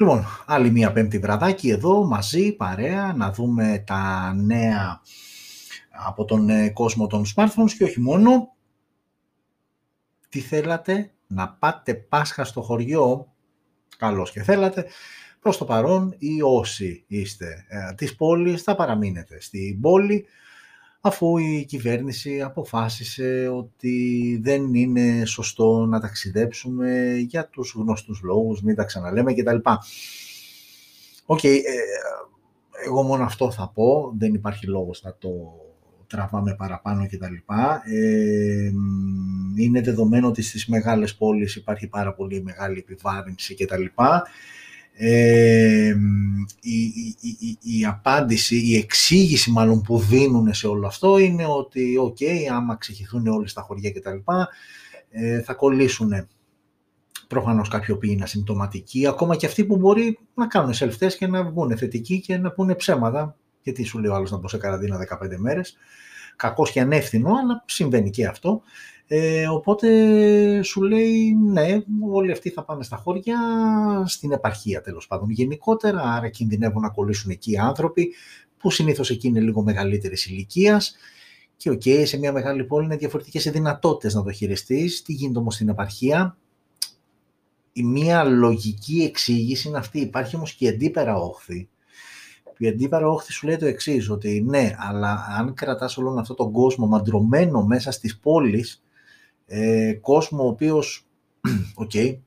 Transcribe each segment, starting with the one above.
Λοιπόν, άλλη μία πέμπτη βραδάκι εδώ, μαζί, παρέα, να δούμε τα νέα από τον ε, κόσμο των smartphones και όχι μόνο. Τι θέλατε, να πάτε Πάσχα στο χωριό, καλώς και θέλατε. Προς το παρόν, ή όσοι είστε ε, της πόλης, θα παραμείνετε στην πόλη, αφού η κυβέρνηση αποφάσισε ότι δεν είναι σωστό να ταξιδέψουμε για τους γνωστούς λόγους, μην τα ξαναλέμε κτλ. OK, okay, ε, εγώ μόνο αυτό θα πω, δεν υπάρχει λόγος να το τραβάμε παραπάνω κτλ. Ε, είναι δεδομένο ότι στις μεγάλες πόλεις υπάρχει πάρα πολύ μεγάλη επιβάρυνση κτλ η, η, η, απάντηση, η εξήγηση μάλλον που δίνουν σε όλο αυτό είναι ότι οκ, άμα ξεχυθούν όλοι στα χωριά κτλ. Ε, θα κολλήσουν προφανώς κάποιοι οποίοι είναι ασυμπτωματικοί, ακόμα και αυτοί που μπορεί να κάνουν self-test και να βγουν θετικοί και να πούνε ψέματα. Γιατί σου λέει ο άλλος να μπω σε καραντίνα 15 μέρες. Κακώς και ανεύθυνο, αλλά συμβαίνει και αυτό. Ε, οπότε σου λέει ναι, όλοι αυτοί θα πάνε στα χωριά, στην επαρχία τέλος πάντων γενικότερα, άρα κινδυνεύουν να κολλήσουν εκεί οι άνθρωποι που συνήθως εκεί είναι λίγο μεγαλύτερης ηλικίας. Και οκ, σε μια μεγάλη πόλη είναι διαφορετικές οι δυνατότητες να το χειριστείς. Τι γίνεται όμως στην επαρχία; Η μία λογική εξήγηση είναι αυτή. Υπάρχει όμως και η αντίπερα όχθη. Η αντίπερα όχθη σου λέει το εξής ότι ναι, αλλά αν κρατάς όλον αυτόν τον κόσμο μαντρωμένο μέσα στις πόλεις, ε, κόσμο ο οποίος, OK, okay,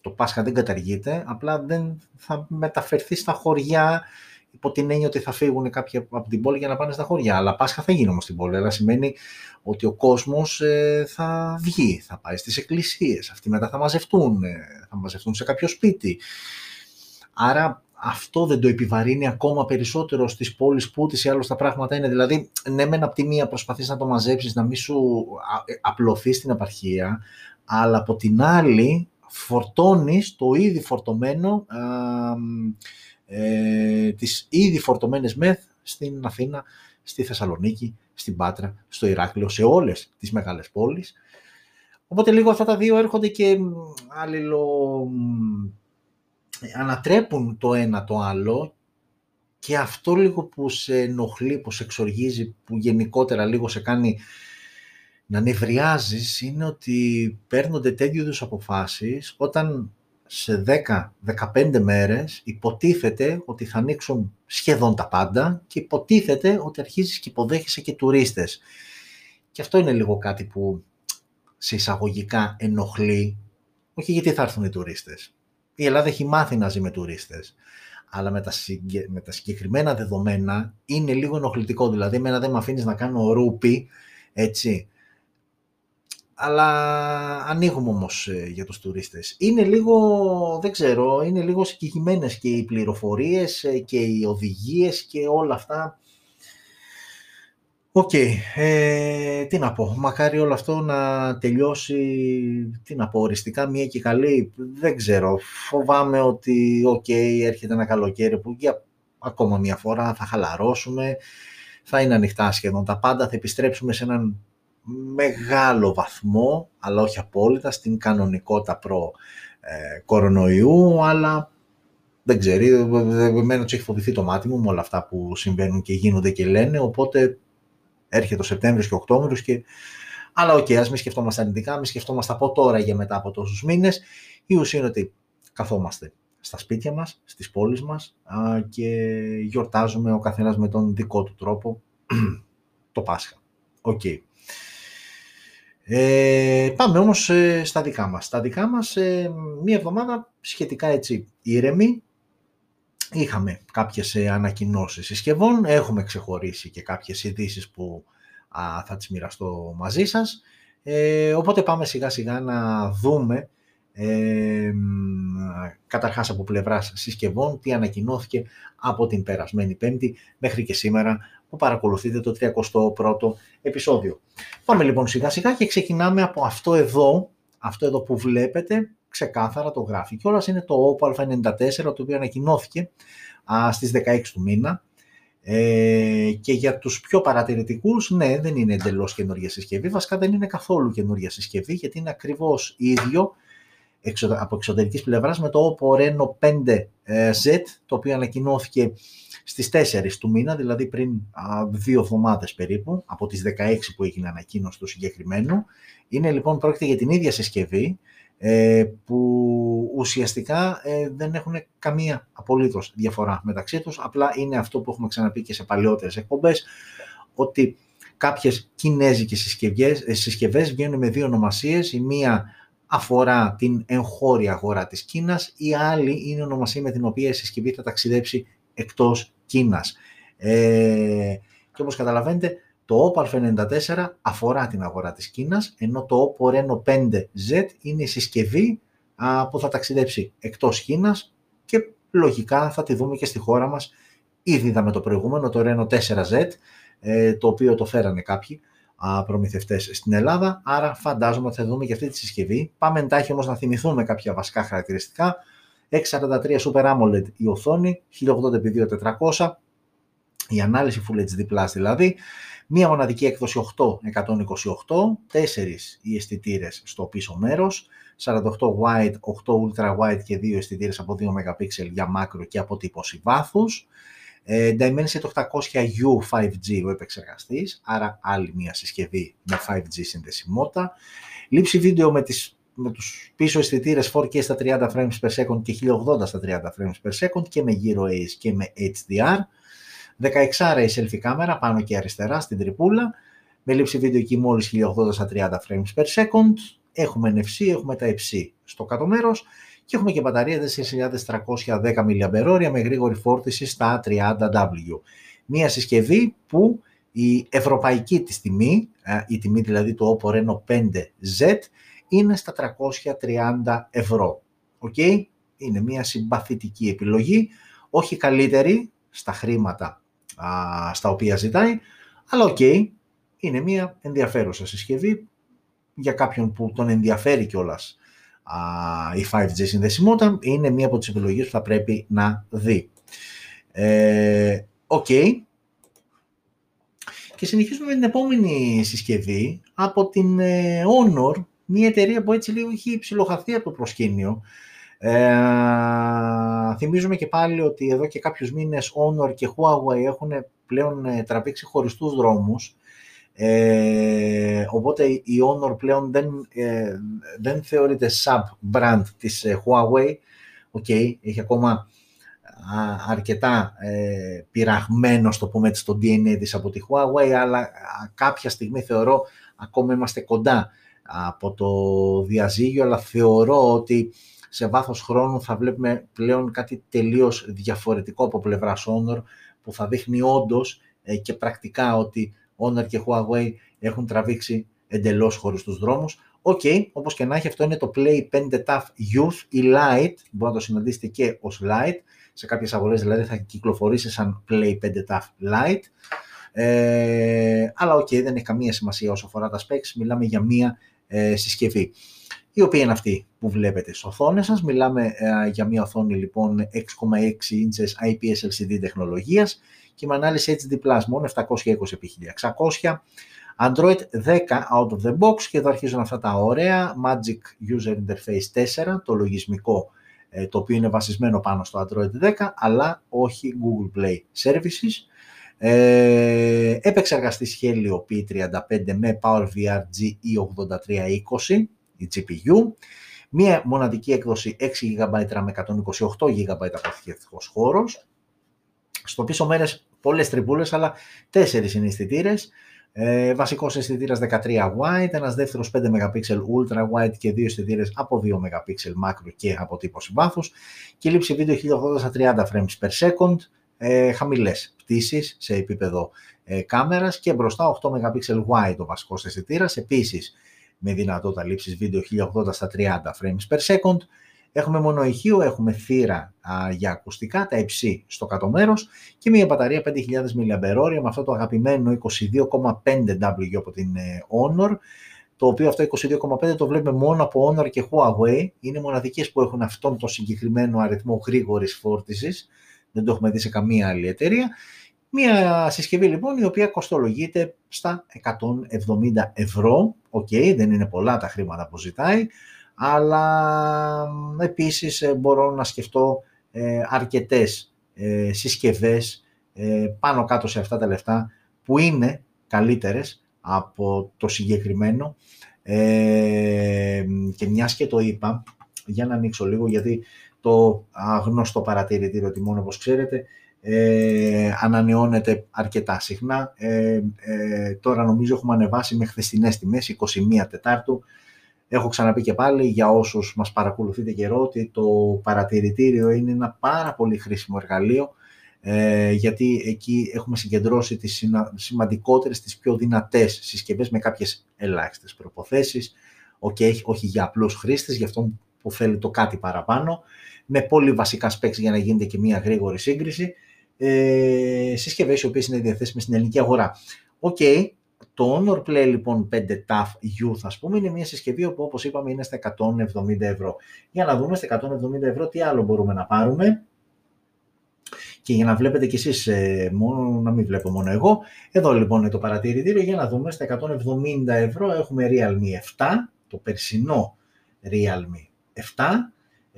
το Πάσχα δεν καταργείται, απλά δεν θα μεταφερθεί στα χωριά υπό την έννοια ότι θα φύγουν κάποιοι από την πόλη για να πάνε στα χωριά. Αλλά Πάσχα θα γίνει όμως στην πόλη, αλλά σημαίνει ότι ο κόσμος ε, θα βγει, θα πάει στις εκκλησίες, αυτοί μετά θα μαζευτούν, ε, θα μαζευτούν σε κάποιο σπίτι. Άρα αυτό δεν το επιβαρύνει ακόμα περισσότερο στις πόλεις που ούτε ή άλλως τα πράγματα είναι. Δηλαδή, ναι μεν από τη μία προσπαθείς να το μαζέψεις, να μην σου ε, απλωθεί στην επαρχία, αλλά από την άλλη φορτώνεις το ήδη φορτωμένο, ε, τις ήδη φορτωμένες μεθ στην Αθήνα, στη Θεσσαλονίκη, στην Πάτρα, στο Ηράκλειο, σε όλες τις μεγάλες πόλεις. Οπότε λίγο αυτά τα δύο έρχονται και αλληλο ανατρέπουν το ένα το άλλο και αυτό λίγο που σε ενοχλεί, που σε εξοργίζει, που γενικότερα λίγο σε κάνει να νευριάζεις είναι ότι παίρνονται τέτοιου είδους αποφάσεις όταν σε 10-15 μέρες υποτίθεται ότι θα ανοίξουν σχεδόν τα πάντα και υποτίθεται ότι αρχίζεις και υποδέχεσαι και τουρίστες. Και αυτό είναι λίγο κάτι που σε εισαγωγικά ενοχλεί, όχι γιατί θα έρθουν οι τουρίστες, η Ελλάδα έχει μάθει να ζει με τουρίστες. Αλλά με τα, με τα συγκεκριμένα δεδομένα είναι λίγο ενοχλητικό. Δηλαδή, εμένα δεν με αφήνεις να κάνω ρούπι, έτσι. Αλλά ανοίγουμε όμως ε, για τους τουρίστες. Είναι λίγο, δεν ξέρω, είναι λίγο συγκεκριμένες και οι πληροφορίες ε, και οι οδηγίες και όλα αυτά Οκ, ε, τι να πω, μακάρι όλο αυτό να τελειώσει, τι να πω, οριστικά μία και καλή, δεν ξέρω, φοβάμαι ότι οκ, έρχεται ένα καλοκαίρι που για ακόμα μία φορά θα χαλαρώσουμε, θα είναι ανοιχτά σχεδόν τα πάντα, θα επιστρέψουμε σε έναν μεγάλο βαθμό, αλλά όχι απόλυτα, στην κανονικότητα προ ε, κορονοϊού, αλλά δεν ξέρει, εμένα το έχει φοβηθεί το μάτι μου με όλα αυτά που συμβαίνουν και γίνονται και λένε, οπότε έρχεται ο Σεπτέμβριος και ο Οκτώβριος. Και... Αλλά OK, okay, ας μην σκεφτόμαστε αρνητικά, μην σκεφτόμαστε από τώρα για μετά από τόσους μήνες. Η ουσία είναι ότι καθόμαστε στα σπίτια μας, στις πόλεις μας και γιορτάζουμε ο καθένας με τον δικό του τρόπο το Πάσχα. OK. Okay. Ε, πάμε όμως ε, στα δικά μας. Στα δικά μας ε, μία εβδομάδα σχετικά έτσι ήρεμη, Είχαμε κάποιες ε, ανακοινώσεις συσκευών, έχουμε ξεχωρίσει και κάποιες ειδήσεις που α, θα τις μοιραστώ μαζί σας. Ε, οπότε πάμε σιγά σιγά να δούμε ε, καταρχάς από πλευράς συσκευών τι ανακοινώθηκε από την περασμένη Πέμπτη μέχρι και σήμερα που παρακολουθείτε το 31ο επεισόδιο. Πάμε λοιπόν σιγά σιγά και ξεκινάμε από αυτό εδώ, αυτό εδώ που βλέπετε ξεκάθαρα το γράφει. Και όλα είναι το Oppo Α94, το οποίο ανακοινώθηκε α, στις 16 του μήνα. Ε, και για τους πιο παρατηρητικούς, ναι, δεν είναι εντελώς καινούργια συσκευή. Βασικά δεν είναι καθόλου καινούργια συσκευή, γιατί είναι ακριβώς ίδιο από εξωτερικής πλευράς με το Oppo Reno 5Z, το οποίο ανακοινώθηκε στις 4 του μήνα, δηλαδή πριν δύο εβδομάδες περίπου, από τις 16 που έγινε ανακοίνωση του συγκεκριμένου. Είναι λοιπόν πρόκειται για την ίδια συσκευή, ε, που ουσιαστικά ε, δεν έχουν καμία απολύτως διαφορά μεταξύ τους, απλά είναι αυτό που έχουμε ξαναπεί και σε παλαιότερες εκπομπές, ότι κάποιες κινέζικες συσκευές, ε, συσκευές βγαίνουν με δύο ονομασίες, η μία αφορά την εγχώρια αγορά της Κίνας, η άλλη είναι ονομασία με την οποία η συσκευή θα ταξιδέψει εκτός Κίνας. Ε, και όπως καταλαβαίνετε, το Oppo A94 αφορά την αγορά της Κίνας, ενώ το Oppo Reno 5Z είναι η συσκευή που θα ταξιδέψει εκτός Κίνας και λογικά θα τη δούμε και στη χώρα μας. Ήδη είδαμε το προηγούμενο, το Reno 4Z, ε, το οποίο το φέρανε κάποιοι προμηθευτές στην Ελλάδα, άρα φαντάζομαι ότι θα δούμε και αυτή τη συσκευή. Πάμε εντάχει όμως να θυμηθούμε κάποια βασικά χαρακτηριστικά. 643 Super AMOLED η οθόνη, 1080x2400, η ανάλυση Full HD+, δηλαδή, μία μοναδική έκδοση 8-128, 4 οι αισθητήρες στο πίσω μέρος, 48 wide, 8 ultra wide και 2 αισθητήρες από 2 MP για μάκρο και αποτύπωση βάθους. Ε, Dimensity 800U 5G ο επεξεργαστής, άρα άλλη μια συσκευή με 5G συνδεσιμότητα. Λήψη βίντεο με, τις, με τους πίσω αισθητήρες 4K στα 30 frames per second και 1080 στα 30 frames per second και με Gyro Ace και με HDR. 16 η selfie κάμερα πάνω και αριστερά στην τρυπούλα, με λήψη βίντεο εκεί μόλις 1080 στα 30 frames per second. Έχουμε NFC, έχουμε τα υψί στο κάτω μέρος και έχουμε και μπαταρία 4.310 mAh με γρήγορη φόρτιση στα 30W. Μία συσκευή που η ευρωπαϊκή της τιμή, η τιμή δηλαδή του Oppo Reno 5Z, είναι στα 330 ευρώ. Okay? Είναι μια συμπαθητική επιλογή, όχι καλύτερη στα χρήματα στα οποία ζητάει, αλλά οκ, είναι μια ενδιαφέρουσα συσκευή για κάποιον που τον ενδιαφέρει κιόλας η 5G συνδεσιμότητα είναι μία από τις επιλογές που θα πρέπει να δει. Ε, οκ. Και συνεχίζουμε με την επόμενη συσκευή από την ε, Honor, μια εταιρεία που έτσι λίγο έχει ψιλοχαθεί από το προσκήνιο. Ε, θυμίζουμε και πάλι ότι εδώ και κάποιους μήνες Honor και Huawei έχουν πλέον ε, τραβήξει χωριστούς δρόμους ε, οπότε η Honor πλέον δεν, ε, δεν θεωρείται sub-brand της ε, Huawei. Okay, έχει ακόμα αρκετά ε, πειραγμένο, στο πούμε έτσι, το DNA της από τη Huawei, αλλά κάποια στιγμή θεωρώ ακόμα είμαστε κοντά από το διαζύγιο, αλλά θεωρώ ότι σε βάθος χρόνου θα βλέπουμε πλέον κάτι τελείως διαφορετικό από πλευράς Honor, που θα δείχνει όντως και πρακτικά ότι Honor και Huawei έχουν τραβήξει εντελώς χωριστούς δρόμους. OK, okay, όπως και να έχει, αυτό είναι το Play 5T Youth ή Lite, μπορεί να το συναντήσετε και ως Lite, σε κάποιες αγορές δηλαδή θα κυκλοφορήσει σαν Play 5T Lite, ε, αλλά OK, okay, δεν έχει καμία σημασία όσο αφορά τα specs, μιλάμε για μία ε, συσκευή η οποία είναι αυτή που βλέπετε στις οθόνες σας. Μιλάμε ε, για μια οθόνη λοιπόν 6,6 inches IPS LCD τεχνολογίας και με ανάλυση HD+, μόνο 720x1600, Android 10 out of the box και εδώ αρχίζουν αυτά τα ωραία Magic User Interface 4, το λογισμικό ε, το οποίο είναι βασισμένο πάνω στο Android 10, αλλά όχι Google Play Services. Ε, επεξεργαστής Helio P35 με PowerVR GE8320, η GPU. Μία μοναδική έκδοση 6 GB με 128 GB αποθηκευτικός χώρος. Στο πίσω μέρες πολλές τριμπούλες, αλλά τέσσερις είναι αισθητήρε. Ε, βασικός αισθητήρας 13 wide, ένας δεύτερος 5 MP ultra wide και δύο αισθητήρες από 2 MP macro και αποτύπωση βάθους και λήψη βίντεο 1080 στα 30 frames per second, ε, χαμηλές πτήσεις σε επίπεδο ε, κάμερας και μπροστά 8 MP wide ο βασικός αισθητήρας. επίσης με δυνατότητα λήψης βίντεο 1080 στα 30 frames per second, Έχουμε μόνο ηχείο, έχουμε θύρα για ακουστικά, τα υψί στο κάτω μέρος και μια μπαταρία 5.000 mAh με αυτό το αγαπημένο 22,5W από την ε, Honor, το οποίο αυτό 22,5 το βλέπουμε μόνο από Honor και Huawei. Είναι μοναδικές που έχουν αυτόν τον συγκεκριμένο αριθμό γρήγορης φόρτισης. Δεν το έχουμε δει σε καμία άλλη εταιρεία. Μία συσκευή λοιπόν η οποία κοστολογείται στα 170 ευρώ. OK, okay, δεν είναι πολλά τα χρήματα που ζητάει αλλά επίσης ε, μπορώ να σκεφτώ ε, αρκετές ε, συσκευές ε, πάνω κάτω σε αυτά τα λεφτά που είναι καλύτερες από το συγκεκριμένο ε, και μιας και το είπα, για να ανοίξω λίγο γιατί το γνωστό παρατηρητήριο τιμών όπως ξέρετε ε, ανανεώνεται αρκετά συχνά. Ε, ε, τώρα νομίζω έχουμε ανεβάσει με χθεσινές τιμές, 21 Τετάρτου. Έχω ξαναπεί και πάλι για όσους μας παρακολουθείτε καιρό ότι το παρατηρητήριο είναι ένα πάρα πολύ χρήσιμο εργαλείο ε, γιατί εκεί έχουμε συγκεντρώσει τις σημαντικότερες, τις πιο δυνατές συσκευές με κάποιες ελάχιστες προποθέσεις, okay, όχι για απλούς χρήστες, για αυτόν που θέλει το κάτι παραπάνω, με πολύ βασικά specs για να γίνεται και μια γρήγορη σύγκριση, ε, συσκευές οι οποίες είναι διαθέσιμες στην ελληνική αγορά. OK, okay, το Honor Play λοιπόν 5T Youth ας πούμε είναι μια συσκευή που όπως είπαμε είναι στα 170 ευρώ. Για να δούμε στα 170 ευρώ τι άλλο μπορούμε να πάρουμε. Και για να βλέπετε κι εσείς, ε, μόνο, να μην βλέπω μόνο εγώ, εδώ λοιπόν είναι το παρατηρητήριο, για να δούμε, στα 170 ευρώ έχουμε Realme 7, το περσινό Realme 7,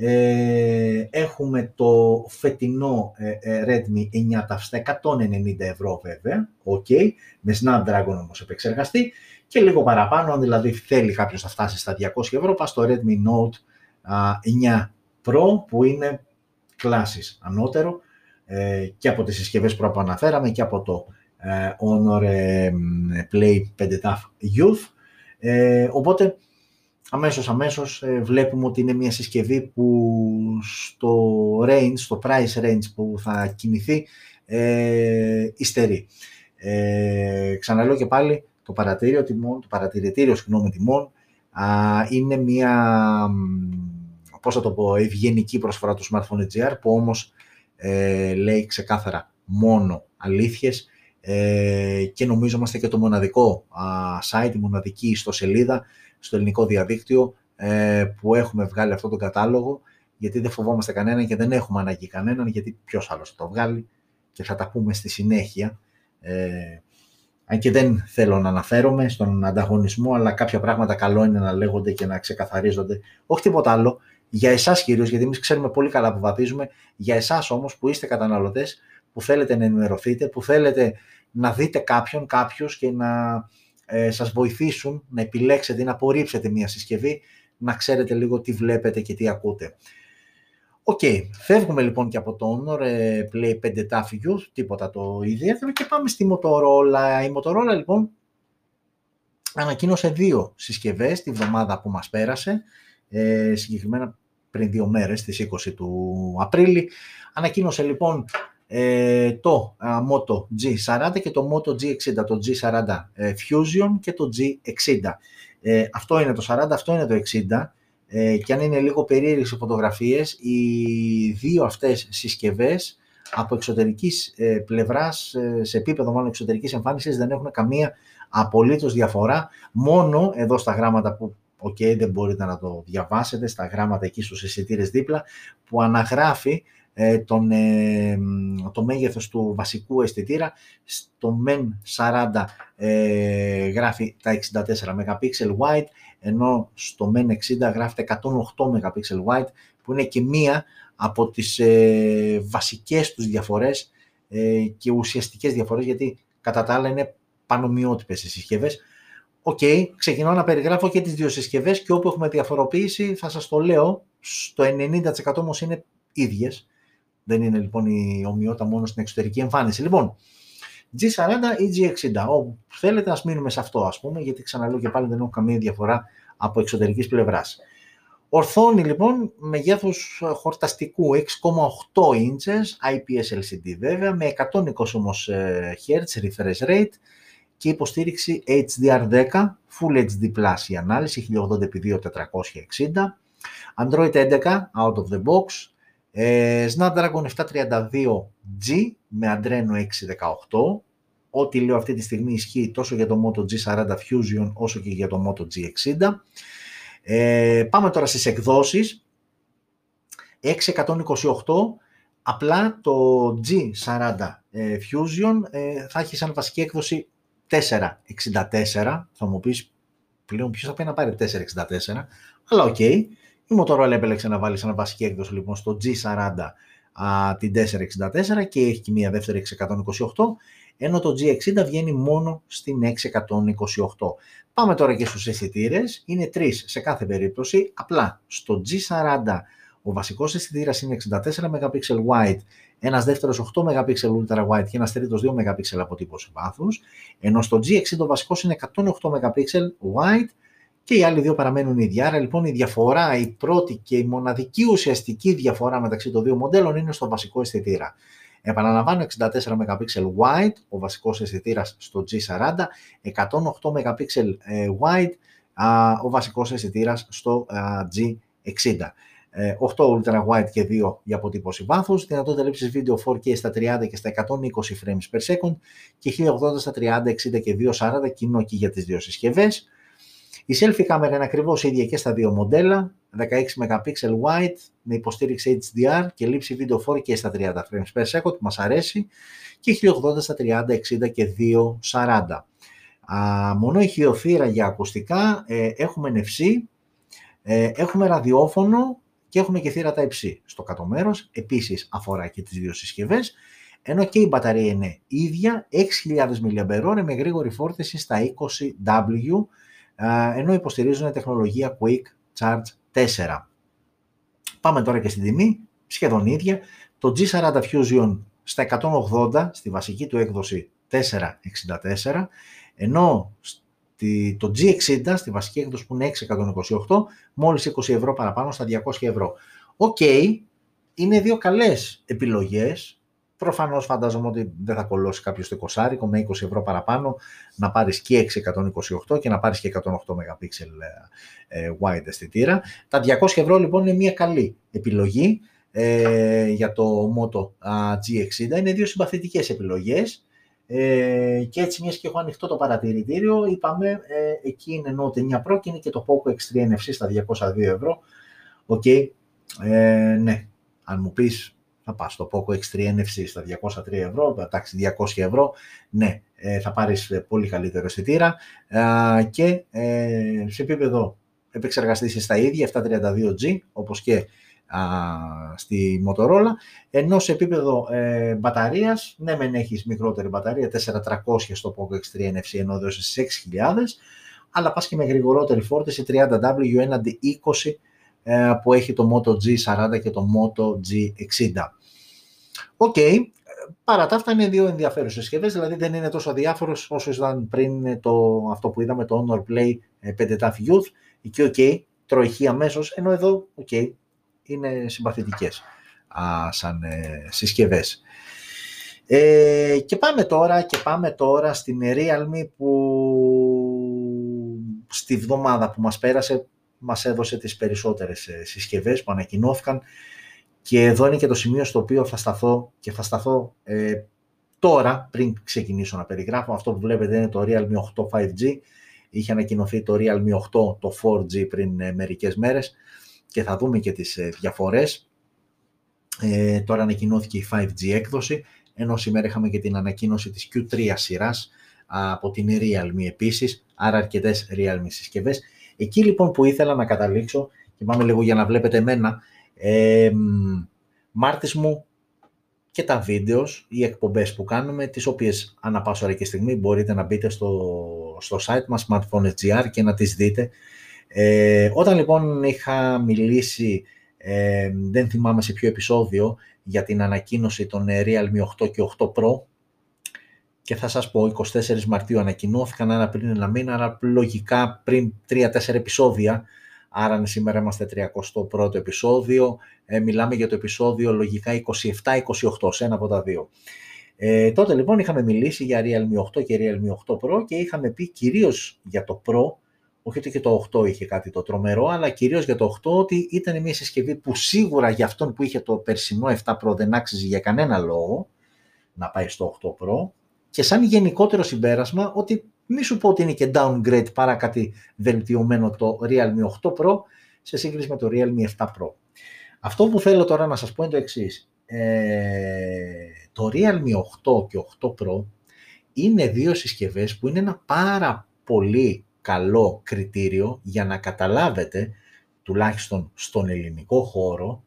ε, έχουμε το φετινό ε, ε Redmi 9 στα 190 ευρώ βέβαια, ok, με Snapdragon όμως επεξεργαστή και λίγο παραπάνω, αν δηλαδή θέλει κάποιος να φτάσει στα 200 ευρώ, πας στο Redmi Note 9 Pro που είναι κλάσης ανώτερο ε, και από τις συσκευές που αναφέραμε και από το ε, Honor ε, Play 5 TAF Youth. οπότε αμέσως αμέσως βλέπουμε ότι είναι μια συσκευή που στο range, στο price range που θα κινηθεί ε, υστερεί. Ε, ξαναλέω και πάλι το παρατηρητήριο τιμών, το παρατηρητήριο συγγνώμη τιμών α, είναι μια πώς θα το πω, ευγενική προσφορά του Smartphone GR που όμως ε, λέει ξεκάθαρα μόνο αλήθειες ε, και νομίζω είμαστε και το μοναδικό α, site, η μοναδική ιστοσελίδα στο ελληνικό διαδίκτυο ε, που έχουμε βγάλει αυτό τον κατάλογο γιατί δεν φοβόμαστε κανέναν και δεν έχουμε ανάγκη κανέναν γιατί ποιος άλλος θα το βγάλει και θα τα πούμε στη συνέχεια. Ε, αν και δεν θέλω να αναφέρομαι στον ανταγωνισμό, αλλά κάποια πράγματα καλό είναι να λέγονται και να ξεκαθαρίζονται. Όχι τίποτα άλλο για εσάς κυρίως, γιατί εμείς ξέρουμε πολύ καλά που βαδίζουμε, για εσάς όμως που είστε καταναλωτές, που θέλετε να ενημερωθείτε, που θέλετε να δείτε κάποιον, κάποιους και να ε, σας βοηθήσουν να επιλέξετε ή να απορρίψετε μια συσκευή, να ξέρετε λίγο τι βλέπετε και τι ακούτε. OK, okay. φεύγουμε λοιπόν και από το Honor ε, Play 5T Youth, τίποτα το ιδιαίτερο και πάμε στη Motorola. Η Motorola λοιπόν ανακοίνωσε δύο συσκευές τη βδομάδα που μας πέρασε, ε, συγκεκριμένα πριν δύο μέρες, στις 20 του Απρίλη. Ανακοίνωσε λοιπόν ε, το Moto G40 και το Moto G60, το G40 ε, Fusion και το G60. Ε, αυτό είναι το 40, αυτό είναι το 60 ε, και αν είναι λίγο περίεργες οι φωτογραφίες, οι δύο αυτές συσκευές από εξωτερικής ε, πλευράς, σε επίπεδο μόνο εξωτερικής εμφάνισης δεν έχουν καμία απολύτως διαφορά, μόνο εδώ στα γράμματα που OK, okay, δεν μπορείτε να το διαβάσετε στα γράμματα εκεί στους αισθητήρες δίπλα, που αναγράφει ε, τον, ε, το μέγεθος του βασικού αισθητήρα. Στο μεν 40 ε, γράφει τα 64 MP wide, ενώ στο μεν 60 γράφει τα 108 MP wide, που είναι και μία από τις ε, βασικές τους διαφορές ε, και ουσιαστικές διαφορές, γιατί κατά τα άλλα είναι πανομοιότυπες οι συσκευές. OK, okay, ξεκινώ να περιγράφω και τις δύο συσκευές και όπου έχουμε διαφοροποίηση θα σας το λέω, στο 90% όμως είναι ίδιες. Δεν είναι λοιπόν η ομοιότητα μόνο στην εξωτερική εμφάνιση. Λοιπόν, G40 ή G60, όπου θέλετε ας μείνουμε σε αυτό ας πούμε, γιατί ξαναλέω και πάλι δεν έχω καμία διαφορά από εξωτερικής πλευράς. Ορθώνει λοιπόν μεγέθους χορταστικού 6,8 inches, IPS LCD βέβαια, με 120 όμως ε, Hz refresh rate, και υποστήριξη HDR10, Full HD Plus η ανάλυση 1080x2460, Android 11 out of the box, ε, Snapdragon 732G με Adreno 618, ό,τι λέω αυτή τη στιγμή ισχύει τόσο για το Moto G40 Fusion όσο και για το Moto G60. Ε, πάμε τώρα στις εκδόσεις. 628, απλά το G40 ε, Fusion ε, θα έχει σαν βασική έκδοση 4,64. Θα μου πεις πλέον ποιος θα πάει να πάρει 464, αλλά OK. Okay. Η Motorola επέλεξε να βάλει σαν βασική έκδοση λοιπόν στο G40 α, την 464 και έχει και μία δεύτερη 628, ενώ το G60 βγαίνει μόνο στην 628. Πάμε τώρα και στους αισθητήρες. είναι τρεις σε κάθε περίπτωση, απλά στο G40 ο βασικός αισθητήρας είναι 64 MP wide, ένας δεύτερος 8 MP ultra wide και ένας τρίτος 2 MP αποτύπωση βάθους, ενώ στο G60 ο βασικός είναι 108 MP wide και οι άλλοι δύο παραμένουν ίδια. Άρα λοιπόν η διαφορά, η πρώτη και η μοναδική ουσιαστική διαφορά μεταξύ των δύο μοντέλων είναι στο βασικό αισθητήρα. Επαναλαμβάνω 64 MP wide, ο βασικός αισθητήρας στο G40, 108 MP wide, ο βασικός αισθητήρας στο G60. 8 ultra wide και 2 για αποτύπωση βάθους, δυνατότητα λήψης βίντεο 4K στα 30 και στα 120 frames per second και 1080 στα 30, 60 και 240 κοινό και για τις δύο συσκευές. Η selfie κάμερα είναι ακριβώς ίδια και στα δύο μοντέλα, 16 MP wide με υποστήριξη HDR και λήψη βίντεο 4K στα 30 frames per second, μας αρέσει, και 1080 στα 30, 60 και 240. Α, μόνο ηχειοθύρα για ακουστικά, ε, έχουμε NFC, ε, έχουμε ραδιόφωνο και έχουμε και θύρα Type-C στο κάτω μέρος. Επίσης αφορά και τις δύο συσκευές, ενώ και η μπαταρία είναι ίδια, 6.000 mAh με γρήγορη φόρτιση στα 20W, ενώ υποστηρίζουν τεχνολογία Quick Charge 4. Πάμε τώρα και στην τιμή, σχεδόν ίδια. Το G40 Fusion στα 180 στη βασική του έκδοση 464, ενώ το G60 στη βασική έκδοση που είναι 628, μόλις 20 ευρώ παραπάνω στα 200 ευρώ. Οκ, είναι δύο καλές επιλογές, Προφανώς φαντάζομαι ότι δεν θα κωλώσει κάποιος το 20 με 20 ευρώ παραπάνω να πάρεις και 628 και να πάρεις και 108 MP ε, wide αισθητήρα. Τα 200 ευρώ λοιπόν είναι μια καλή επιλογή ε, για το Moto G60. Είναι δύο συμπαθητικές επιλογές. Ε, και έτσι μιας και έχω ανοιχτό το παρατηρητήριο, είπαμε ε, εκεί είναι Note 9 Pro και είναι και το Poco X3 NFC στα 202 ευρώ. OK, okay. ε, ναι, αν μου πεις θα πας στο Poco X3 NFC στα 203 ευρώ, εντάξει 200 ευρώ, ναι, ε, θα πάρεις ε, πολύ καλύτερο αισθητήρα και ε, σε επίπεδο επεξεργαστής στα ίδια 732G, όπως και στη Motorola, ενώ σε επίπεδο ε, μπαταρίας, ναι μεν έχεις μικρότερη μπαταρία, 4300 στο Poco X3 NFC ενώ εδώ έχεις 6000, αλλά πας και με γρηγορότερη φόρτιση 30W έναντι 20 ε, που έχει το Moto G40 και το Moto G60. OK, okay. παρά τα αυτά είναι δύο ενδιαφέρουσες συσκευές, δηλαδή δεν είναι τόσο αδιάφορος όσο ήταν πριν το, αυτό που είδαμε το Honor Play 5T Youth, εκεί OK, okay, τρώει αμέσως, ενώ εδώ OK, okay, είναι συμπαθητικές α, σαν ε, συσκευές. Ε, και πάμε τώρα και πάμε τώρα στην Realme που στη βδομάδα που μας πέρασε μας έδωσε τις περισσότερες ε, συσκευές που ανακοινώθηκαν και εδώ είναι και το σημείο στο οποίο θα σταθώ και θα σταθώ ε, τώρα πριν ξεκινήσω να περιγράφω. Αυτό που βλέπετε είναι το Realme 8 5G. Είχε ανακοινωθεί το Realme 8 το 4G πριν ε, μερικές μέρες και θα δούμε και τις ε, διαφορές. Ε, τώρα ανακοινώθηκε η 5G έκδοση, ενώ σήμερα είχαμε και την ανακοίνωση της Q3 σειράς από την Realme επίσης, άρα αρκετές Realme συσκευές. Εκεί λοιπόν που ήθελα να καταλήξω, και πάμε λίγο για να βλέπετε εμένα, ε, μάρτης μου και τα βίντεος, οι εκπομπές που κάνουμε, τις οποίες ανά πάσα ώρα και στιγμή μπορείτε να μπείτε στο, στο site μας smartphone.gr και να τις δείτε. Ε, όταν λοιπόν είχα μιλήσει, ε, δεν θυμάμαι σε ποιο επεισόδιο, για την ανακοίνωση των Realme 8 και 8 Pro, και θα σας πω 24 Μαρτίου ανακοινώθηκαν, άρα πριν ένα μήνα, άρα λογικά πριν 3-4 επεισόδια, άρα σήμερα είμαστε 31ο επεισόδιο, ε, μιλάμε για το επεισόδιο λογικά 27-28, σε ένα από τα δύο. Ε, τότε λοιπόν είχαμε μιλήσει για Realme 8 και Realme 8 Pro και είχαμε πει κυρίως για το Pro, όχι ότι και το 8 είχε κάτι το τρομερό, αλλά κυρίως για το 8 ότι ήταν μια συσκευή που σίγουρα για αυτόν που είχε το περσινό 7 Pro δεν άξιζε για κανένα λόγο να πάει στο 8 Pro και σαν γενικότερο συμπέρασμα ότι μη σου πω ότι είναι και downgrade παρά κάτι βελτιωμένο το Realme 8 Pro σε σύγκριση με το Realme 7 Pro. Αυτό που θέλω τώρα να σας πω είναι το εξής. Ε, το Realme 8 και 8 Pro είναι δύο συσκευές που είναι ένα πάρα πολύ καλό κριτήριο για να καταλάβετε, τουλάχιστον στον ελληνικό χώρο,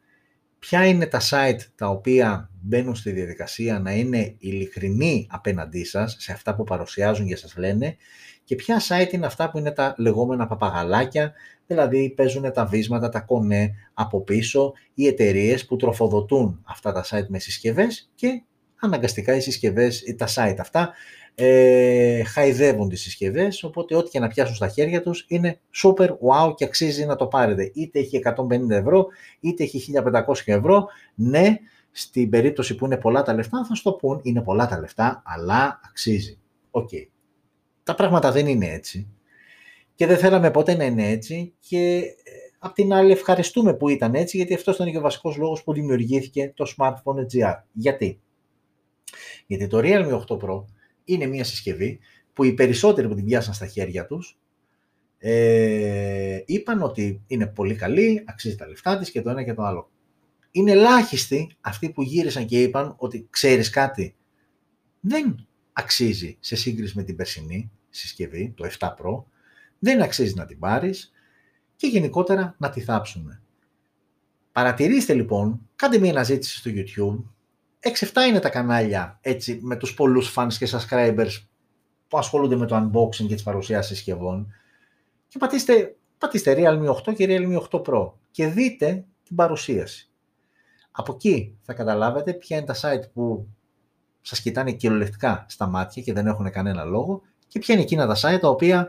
ποια είναι τα site τα οποία μπαίνουν στη διαδικασία να είναι ειλικρινοί απέναντί σας, σε αυτά που παρουσιάζουν και σας λένε, και ποια site είναι αυτά που είναι τα λεγόμενα παπαγαλάκια, δηλαδή παίζουν τα βίσματα, τα κονέ από πίσω, οι εταιρείες που τροφοδοτούν αυτά τα site με συσκευές και αναγκαστικά οι συσκευές, τα site αυτά ε, χαϊδεύουν τις συσκευές, οπότε ό,τι και να πιάσουν στα χέρια τους είναι super wow και αξίζει να το πάρετε. Είτε έχει 150 ευρώ, είτε έχει 1500 ευρώ. Ναι, στην περίπτωση που είναι πολλά τα λεφτά θα σου το πουν, είναι πολλά τα λεφτά, αλλά αξίζει. OK. Okay. Τα πράγματα δεν είναι έτσι και δεν θέλαμε ποτέ να είναι έτσι και ε, απ' την άλλη ευχαριστούμε που ήταν έτσι γιατί αυτός ήταν και ο βασικός λόγος που δημιουργήθηκε το Smartphone GR. Γιατί; Γιατί το Realme 8 Pro είναι μια συσκευή που οι περισσότεροι που την πιάσαν στα χέρια τους ε, είπαν ότι είναι πολύ καλή, αξίζει τα λεφτά της και το ένα και το άλλο. Είναι ελάχιστοι αυτοί που γύρισαν και είπαν ότι ξέρεις κάτι, δεν αξίζει σε σύγκριση με την περσινή συσκευή, το 7 Pro, δεν αξίζει να την πάρεις και γενικότερα να τη θάψουμε. Παρατηρήστε λοιπόν, κάντε μια αναζήτηση στο YouTube, 6-7 είναι τα κανάλια έτσι, με τους πολλούς fans και subscribers που ασχολούνται με το unboxing και τις παρουσιάσεις συσκευών και πατήστε, πατήστε Realme 8 και Realme 8 Pro και δείτε την παρουσίαση. Από εκεί θα καταλάβετε ποια είναι τα site που σας κοιτάνε κυριολεκτικά στα μάτια και δεν έχουν κανένα λόγο και ποια είναι εκείνα τα site τα οποία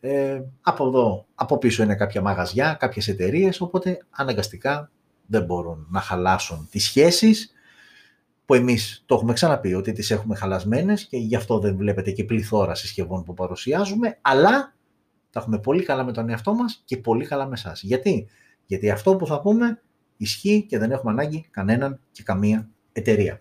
ε, από εδώ, από πίσω είναι κάποια μαγαζιά, κάποιες εταιρείες, οπότε αναγκαστικά δεν μπορούν να χαλάσουν τις σχέσεις που εμείς το έχουμε ξαναπεί ότι τις έχουμε χαλασμένες και γι' αυτό δεν βλέπετε και πληθώρα συσκευών που παρουσιάζουμε, αλλά τα έχουμε πολύ καλά με τον εαυτό μας και πολύ καλά με εσάς. Γιατί; Γιατί αυτό που θα πούμε ισχύει και δεν έχουμε ανάγκη κανέναν και καμία εταιρεία.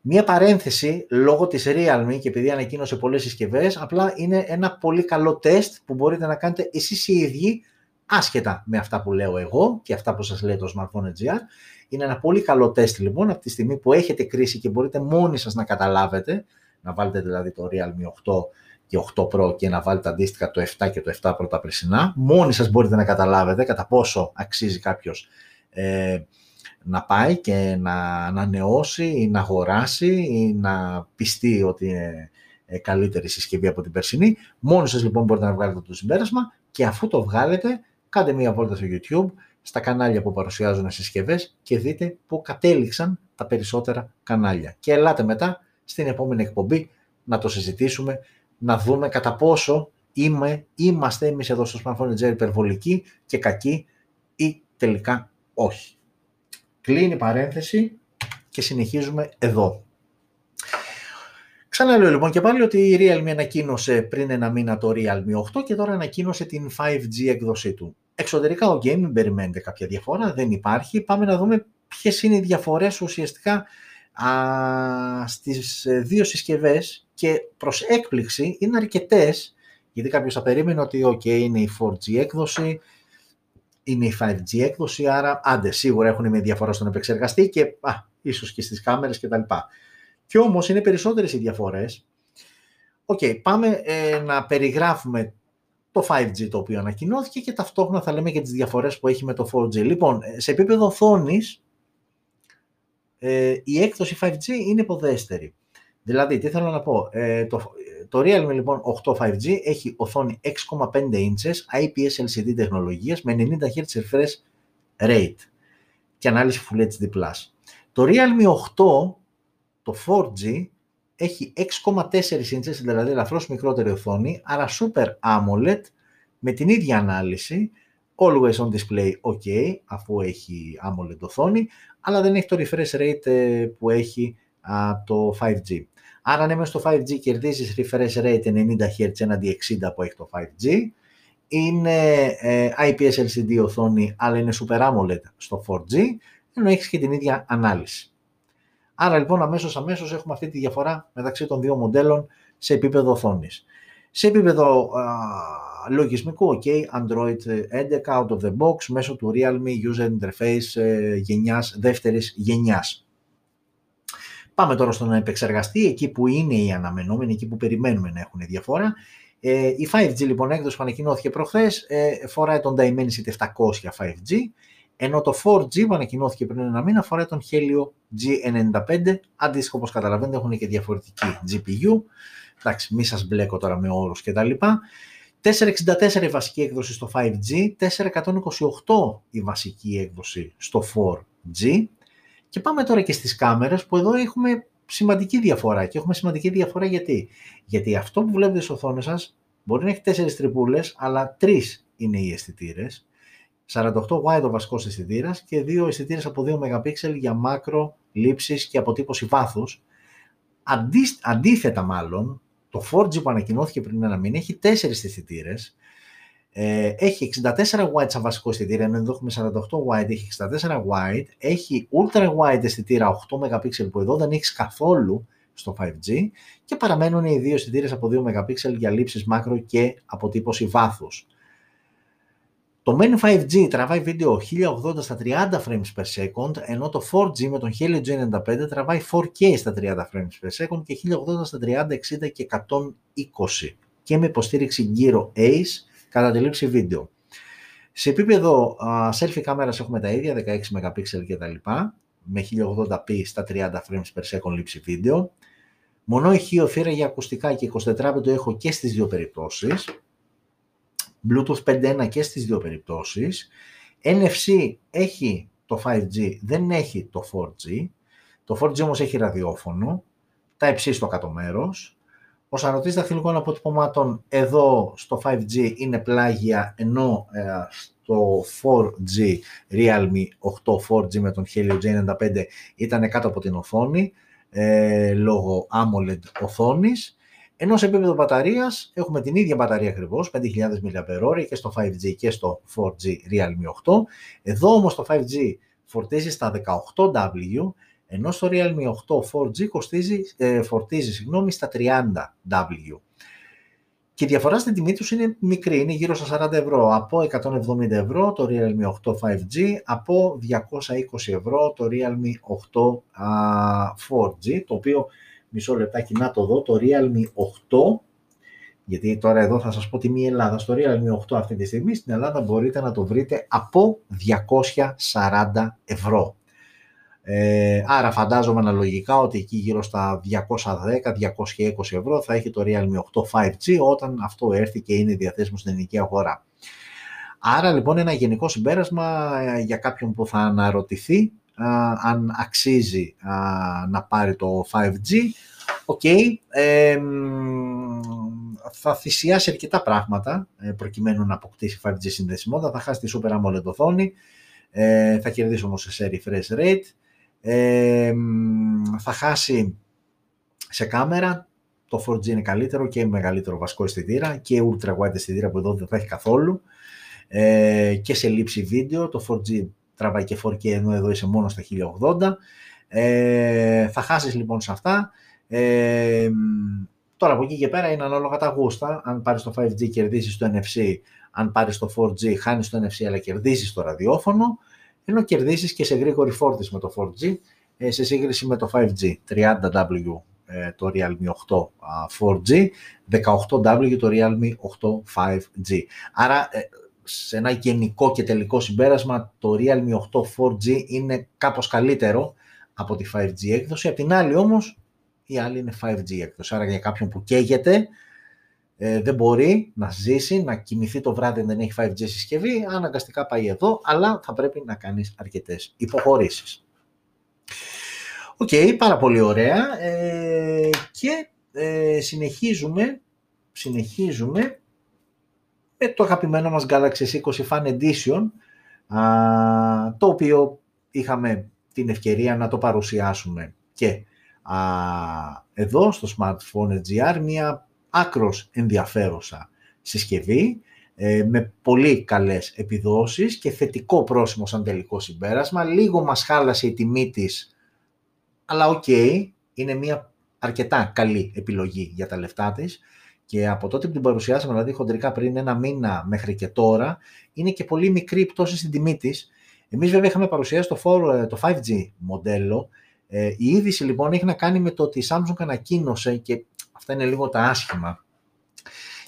Μία παρένθεση λόγω της Realme και επειδή ανακοίνωσε πολλές συσκευές, απλά είναι ένα πολύ καλό τεστ που μπορείτε να κάνετε εσείς οι ίδιοι άσχετα με αυτά που λέω εγώ και αυτά που σας λέει το Smartphone GR είναι ένα πολύ καλό τεστ λοιπόν από τη στιγμή που έχετε κρίση και μπορείτε μόνοι σας να καταλάβετε, να βάλετε δηλαδή το Realme 8 και 8 Pro και να βάλετε αντίστοιχα το 7 και το 7 Pro τα περσινά, μόνοι σας μπορείτε να καταλάβετε κατά πόσο αξίζει κάποιος ε, να πάει και να ανανεώσει ή να αγοράσει ή να πιστεί ότι είναι ε, καλύτερη συσκευή από την περσινή. Μόνοι σας λοιπόν μπορείτε να βγάλετε το συμπέρασμα και αφού το βγάλετε, κάντε μία βόλτα στο YouTube, στα κανάλια που παρουσιάζουν συσκευές και δείτε πού κατέληξαν τα περισσότερα κανάλια. Και ελάτε μετά στην επόμενη εκπομπή να το συζητήσουμε, να δούμε κατά πόσο είμαι, είμαστε εμείς εδώ στο Smartphone Jet υπερβολικοί και κακοί ή τελικά όχι. Κλείνει η παρένθεση και συνεχίζουμε εδώ. Ξαναλέω λοιπόν και πάλι ότι η Realme ανακοίνωσε πριν ένα μήνα το Realme 8 και τώρα ανακοίνωσε την 5G έκδοσή του. Εξωτερικά ο game μην περιμένετε κάποια διαφορά, δεν υπάρχει. Πάμε να δούμε ποιες είναι οι διαφορές ουσιαστικά α, στις ε, δύο συσκευές και προς έκπληξη είναι αρκετές γιατί κάποιος θα περίμενε ότι ok είναι η 4G έκδοση, είναι η 5G έκδοση, άρα άντε σίγουρα έχουν μια διαφορά στον επεξεργαστή και α, ίσως και στις κάμερες κτλ. Και όμως είναι περισσότερες οι διαφορές. OK, okay, πάμε ε, να περιγράφουμε το 5G το οποίο ανακοινώθηκε και ταυτόχρονα θα λέμε και τις διαφορές που έχει με το 4G. Λοιπόν, ε, σε επίπεδο οθόνης, ε, η έκδοση 5G είναι υποδέστερη. Δηλαδή, τι θέλω να πω, ε, το, το Realme λοιπόν 8 5G έχει οθόνη 6,5 inches IPS LCD τεχνολογίας με 90 Hz refresh rate και ανάλυση Full HD+. Το Realme 8, το 4G, έχει 6,4 inches, δηλαδή ελαφρώς μικρότερη οθόνη, άρα Super AMOLED με την ίδια ανάλυση, always on display ok, αφού έχει AMOLED οθόνη, αλλά δεν έχει το refresh rate ε, που έχει το 5G. Άρα αν είμαι στο 5G κερδίζεις refresh rate 90 Hz έναντι 60 που έχει το 5G, είναι ε, IPS LCD οθόνη, αλλά είναι Super AMOLED στο 4G, ενώ έχεις και την ίδια ανάλυση. Άρα λοιπόν αμέσως αμέσως έχουμε αυτή τη διαφορά μεταξύ των δύο μοντέλων σε επίπεδο οθόνης. Σε επίπεδο α, λογισμικού, ok, Android 11 out of the box μέσω του Realme User Interface ε, γενιάς, δεύτερης γενιάς. Πάμε τώρα στον επεξεργαστή, εκεί που είναι η αναμενόμενη, εκεί που περιμένουμε να έχουν διαφορά. Ε, η 5G λοιπόν έκδοση που ανακοινώθηκε προχθές ε, φοράει τον Dimensity 700 5G, ενώ το 4G που ανακοινώθηκε πριν ένα μήνα φοράει τον Helio G95, αντίστοιχο όπως καταλαβαίνετε έχουν και διαφορετική GPU, εντάξει μη σας μπλέκω τώρα με όρους και τα λοιπά. 464 η βασική έκδοση στο 5G, 428 η βασική έκδοση στο 4G και πάμε τώρα και στις κάμερες που εδώ έχουμε σημαντική διαφορά και έχουμε σημαντική διαφορά γιατί; Γιατί αυτό που βλέπετε στις οθόνες σας μπορεί να έχει τέσσερις τρυπούλες αλλά τρεις είναι οι αισθητήρες. 48 wide ο βασικός αισθητήρας και δύο αισθητήρες από 2 MP για μάκρο, λήψεις και αποτύπωση βάθους. Αντί, αντίθετα μάλλον, το 4G που ανακοινώθηκε πριν ένα μήνα έχει τέσσερις αισθητήρες. Ε, έχει 64 wide σαν βασικό αισθητήρα, ενώ εδώ έχουμε 48 wide, έχει 64 wide, έχει ultra wide αισθητήρα 8 MP που εδώ δεν έχεις καθόλου στο 5G και παραμένουν οι δύο αισθητήρες από 2 MP για λήψεις μάκρο και αποτύπωση βάθους. Το main 5G τραβάει βίντεο 1080 στα 30 frames per second, ενώ το 4G με τον Helio G95 τραβάει 4K στα 30 frames per second και 1080 στα 30, 60 και 120 και με υποστήριξη γύρω ACE κατά τη λήψη βίντεο. Σε επίπεδο uh, selfie κάμερας έχουμε τα ίδια, 16 MP και τα λοιπά, με 1080p στα 30 frames per second λήψη βίντεο. Μονό ηχείο θύρα για ακουστικά και 24 το έχω και στις δύο περιπτώσεις. Bluetooth 5.1 και στις δύο περιπτώσεις. NFC έχει το 5G, δεν έχει το 4G. Το 4G όμως έχει ραδιόφωνο, τα υψί στο κάτω μέρος. Ο σαρωτής δαχτυλικών αποτυπωμάτων εδώ στο 5G είναι πλάγια, ενώ ε, στο 4G Realme 8 4G με τον Helio G95 ήταν κάτω από την οθόνη, ε, λόγω AMOLED οθόνης. Ενώ σε επίπεδο μπαταρίας έχουμε την ίδια μπαταρία ακριβώς, 5.000 mAh και στο 5G και στο 4G Realme 8. Εδώ όμως το 5G φορτίζει στα 18W, ενώ στο Realme 8 4G κοστίζει, ε, φορτίζει συγγνώμη, στα 30W. Και η διαφορά στην τιμή τους είναι μικρή, είναι γύρω στα 40 ευρώ. Από 170 ευρώ το Realme 8 5G, από 220 ευρώ το Realme 8 4G, το οποίο μισό λεπτάκι να το δω, το Realme 8, γιατί τώρα εδώ θα σας πω τιμή Ελλάδα, στο Realme 8 αυτή τη στιγμή στην Ελλάδα μπορείτε να το βρείτε από 240 ευρώ. Ε, άρα φαντάζομαι αναλογικά ότι εκεί γύρω στα 210-220 ευρώ θα έχει το Realme 8 5G όταν αυτό έρθει και είναι διαθέσιμο στην ελληνική αγορά. Άρα λοιπόν ένα γενικό συμπέρασμα ε, για κάποιον που θα αναρωτηθεί αν αξίζει να πάρει το 5G. Οκ, θα θυσιάσει αρκετά πράγματα ε, προκειμένου να αποκτήσει 5G συνδεσιμότητα. Θα χάσει τη Super AMOLED οθόνη, ε, θα κερδίσει όμως σε refresh rate, θα χάσει σε κάμερα, το 4G είναι καλύτερο και μεγαλύτερο βασικό αισθητήρα και ultra wide αισθητήρα που εδώ δεν θα έχει καθόλου ε, και σε λήψη βίντεο, το 4G τραβάει και 4K ενώ εδώ είσαι μόνος στα 1080. Ε, θα χάσεις λοιπόν σε αυτά. Ε, τώρα από εκεί και πέρα είναι ανάλογα τα γούστα. Αν πάρεις το 5G κερδίσεις το NFC, αν πάρεις το 4G χάνεις το NFC αλλά κερδίσεις το ραδιόφωνο, ενώ κερδίσεις και σε γρήγορη φόρτιση με το 4G ε, σε σύγκριση με το 5G. 30W ε, το Realme 8 4G, 18W το Realme 8 5G. Άρα ε, σε ένα γενικό και τελικό συμπέρασμα, το Realme 8 4G είναι κάπως καλύτερο από τη 5G έκδοση. Απ' την άλλη όμως, η άλλη είναι 5G έκδοση. Άρα για κάποιον που καίγεται, ε, δεν μπορεί να ζήσει, να κοιμηθεί το βράδυ δεν έχει 5G συσκευή, αναγκαστικά πάει εδώ, αλλά θα πρέπει να κάνεις αρκετές υποχωρήσεις. Οκ, πάρα πολύ ωραία. Ε, και ε, συνεχίζουμε, συνεχίζουμε με το αγαπημένο μας Galaxy S20 Fan Edition, το οποίο είχαμε την ευκαιρία να το παρουσιάσουμε και εδώ στο Smartphone GR, μια άκρως ενδιαφέρουσα συσκευή, ε, με πολύ καλές επιδόσεις και θετικό πρόσημο σαν τελικό συμπέρασμα. Λίγο μας χάλασε η τιμή της, αλλά οκ, είναι μια αρκετά καλή επιλογή για τα λεφτά της και από τότε που την παρουσιάσαμε, δηλαδή χοντρικά πριν ένα μήνα μέχρι και τώρα, είναι και πολύ μικρή πτώση στην τιμή της. Εμείς βέβαια είχαμε παρουσιάσει το, 4, το 5G μοντέλο. Ε, η είδηση λοιπόν έχει να κάνει με το ότι η Samsung ανακοίνωσε και αυτά είναι λίγο τα άσχημα.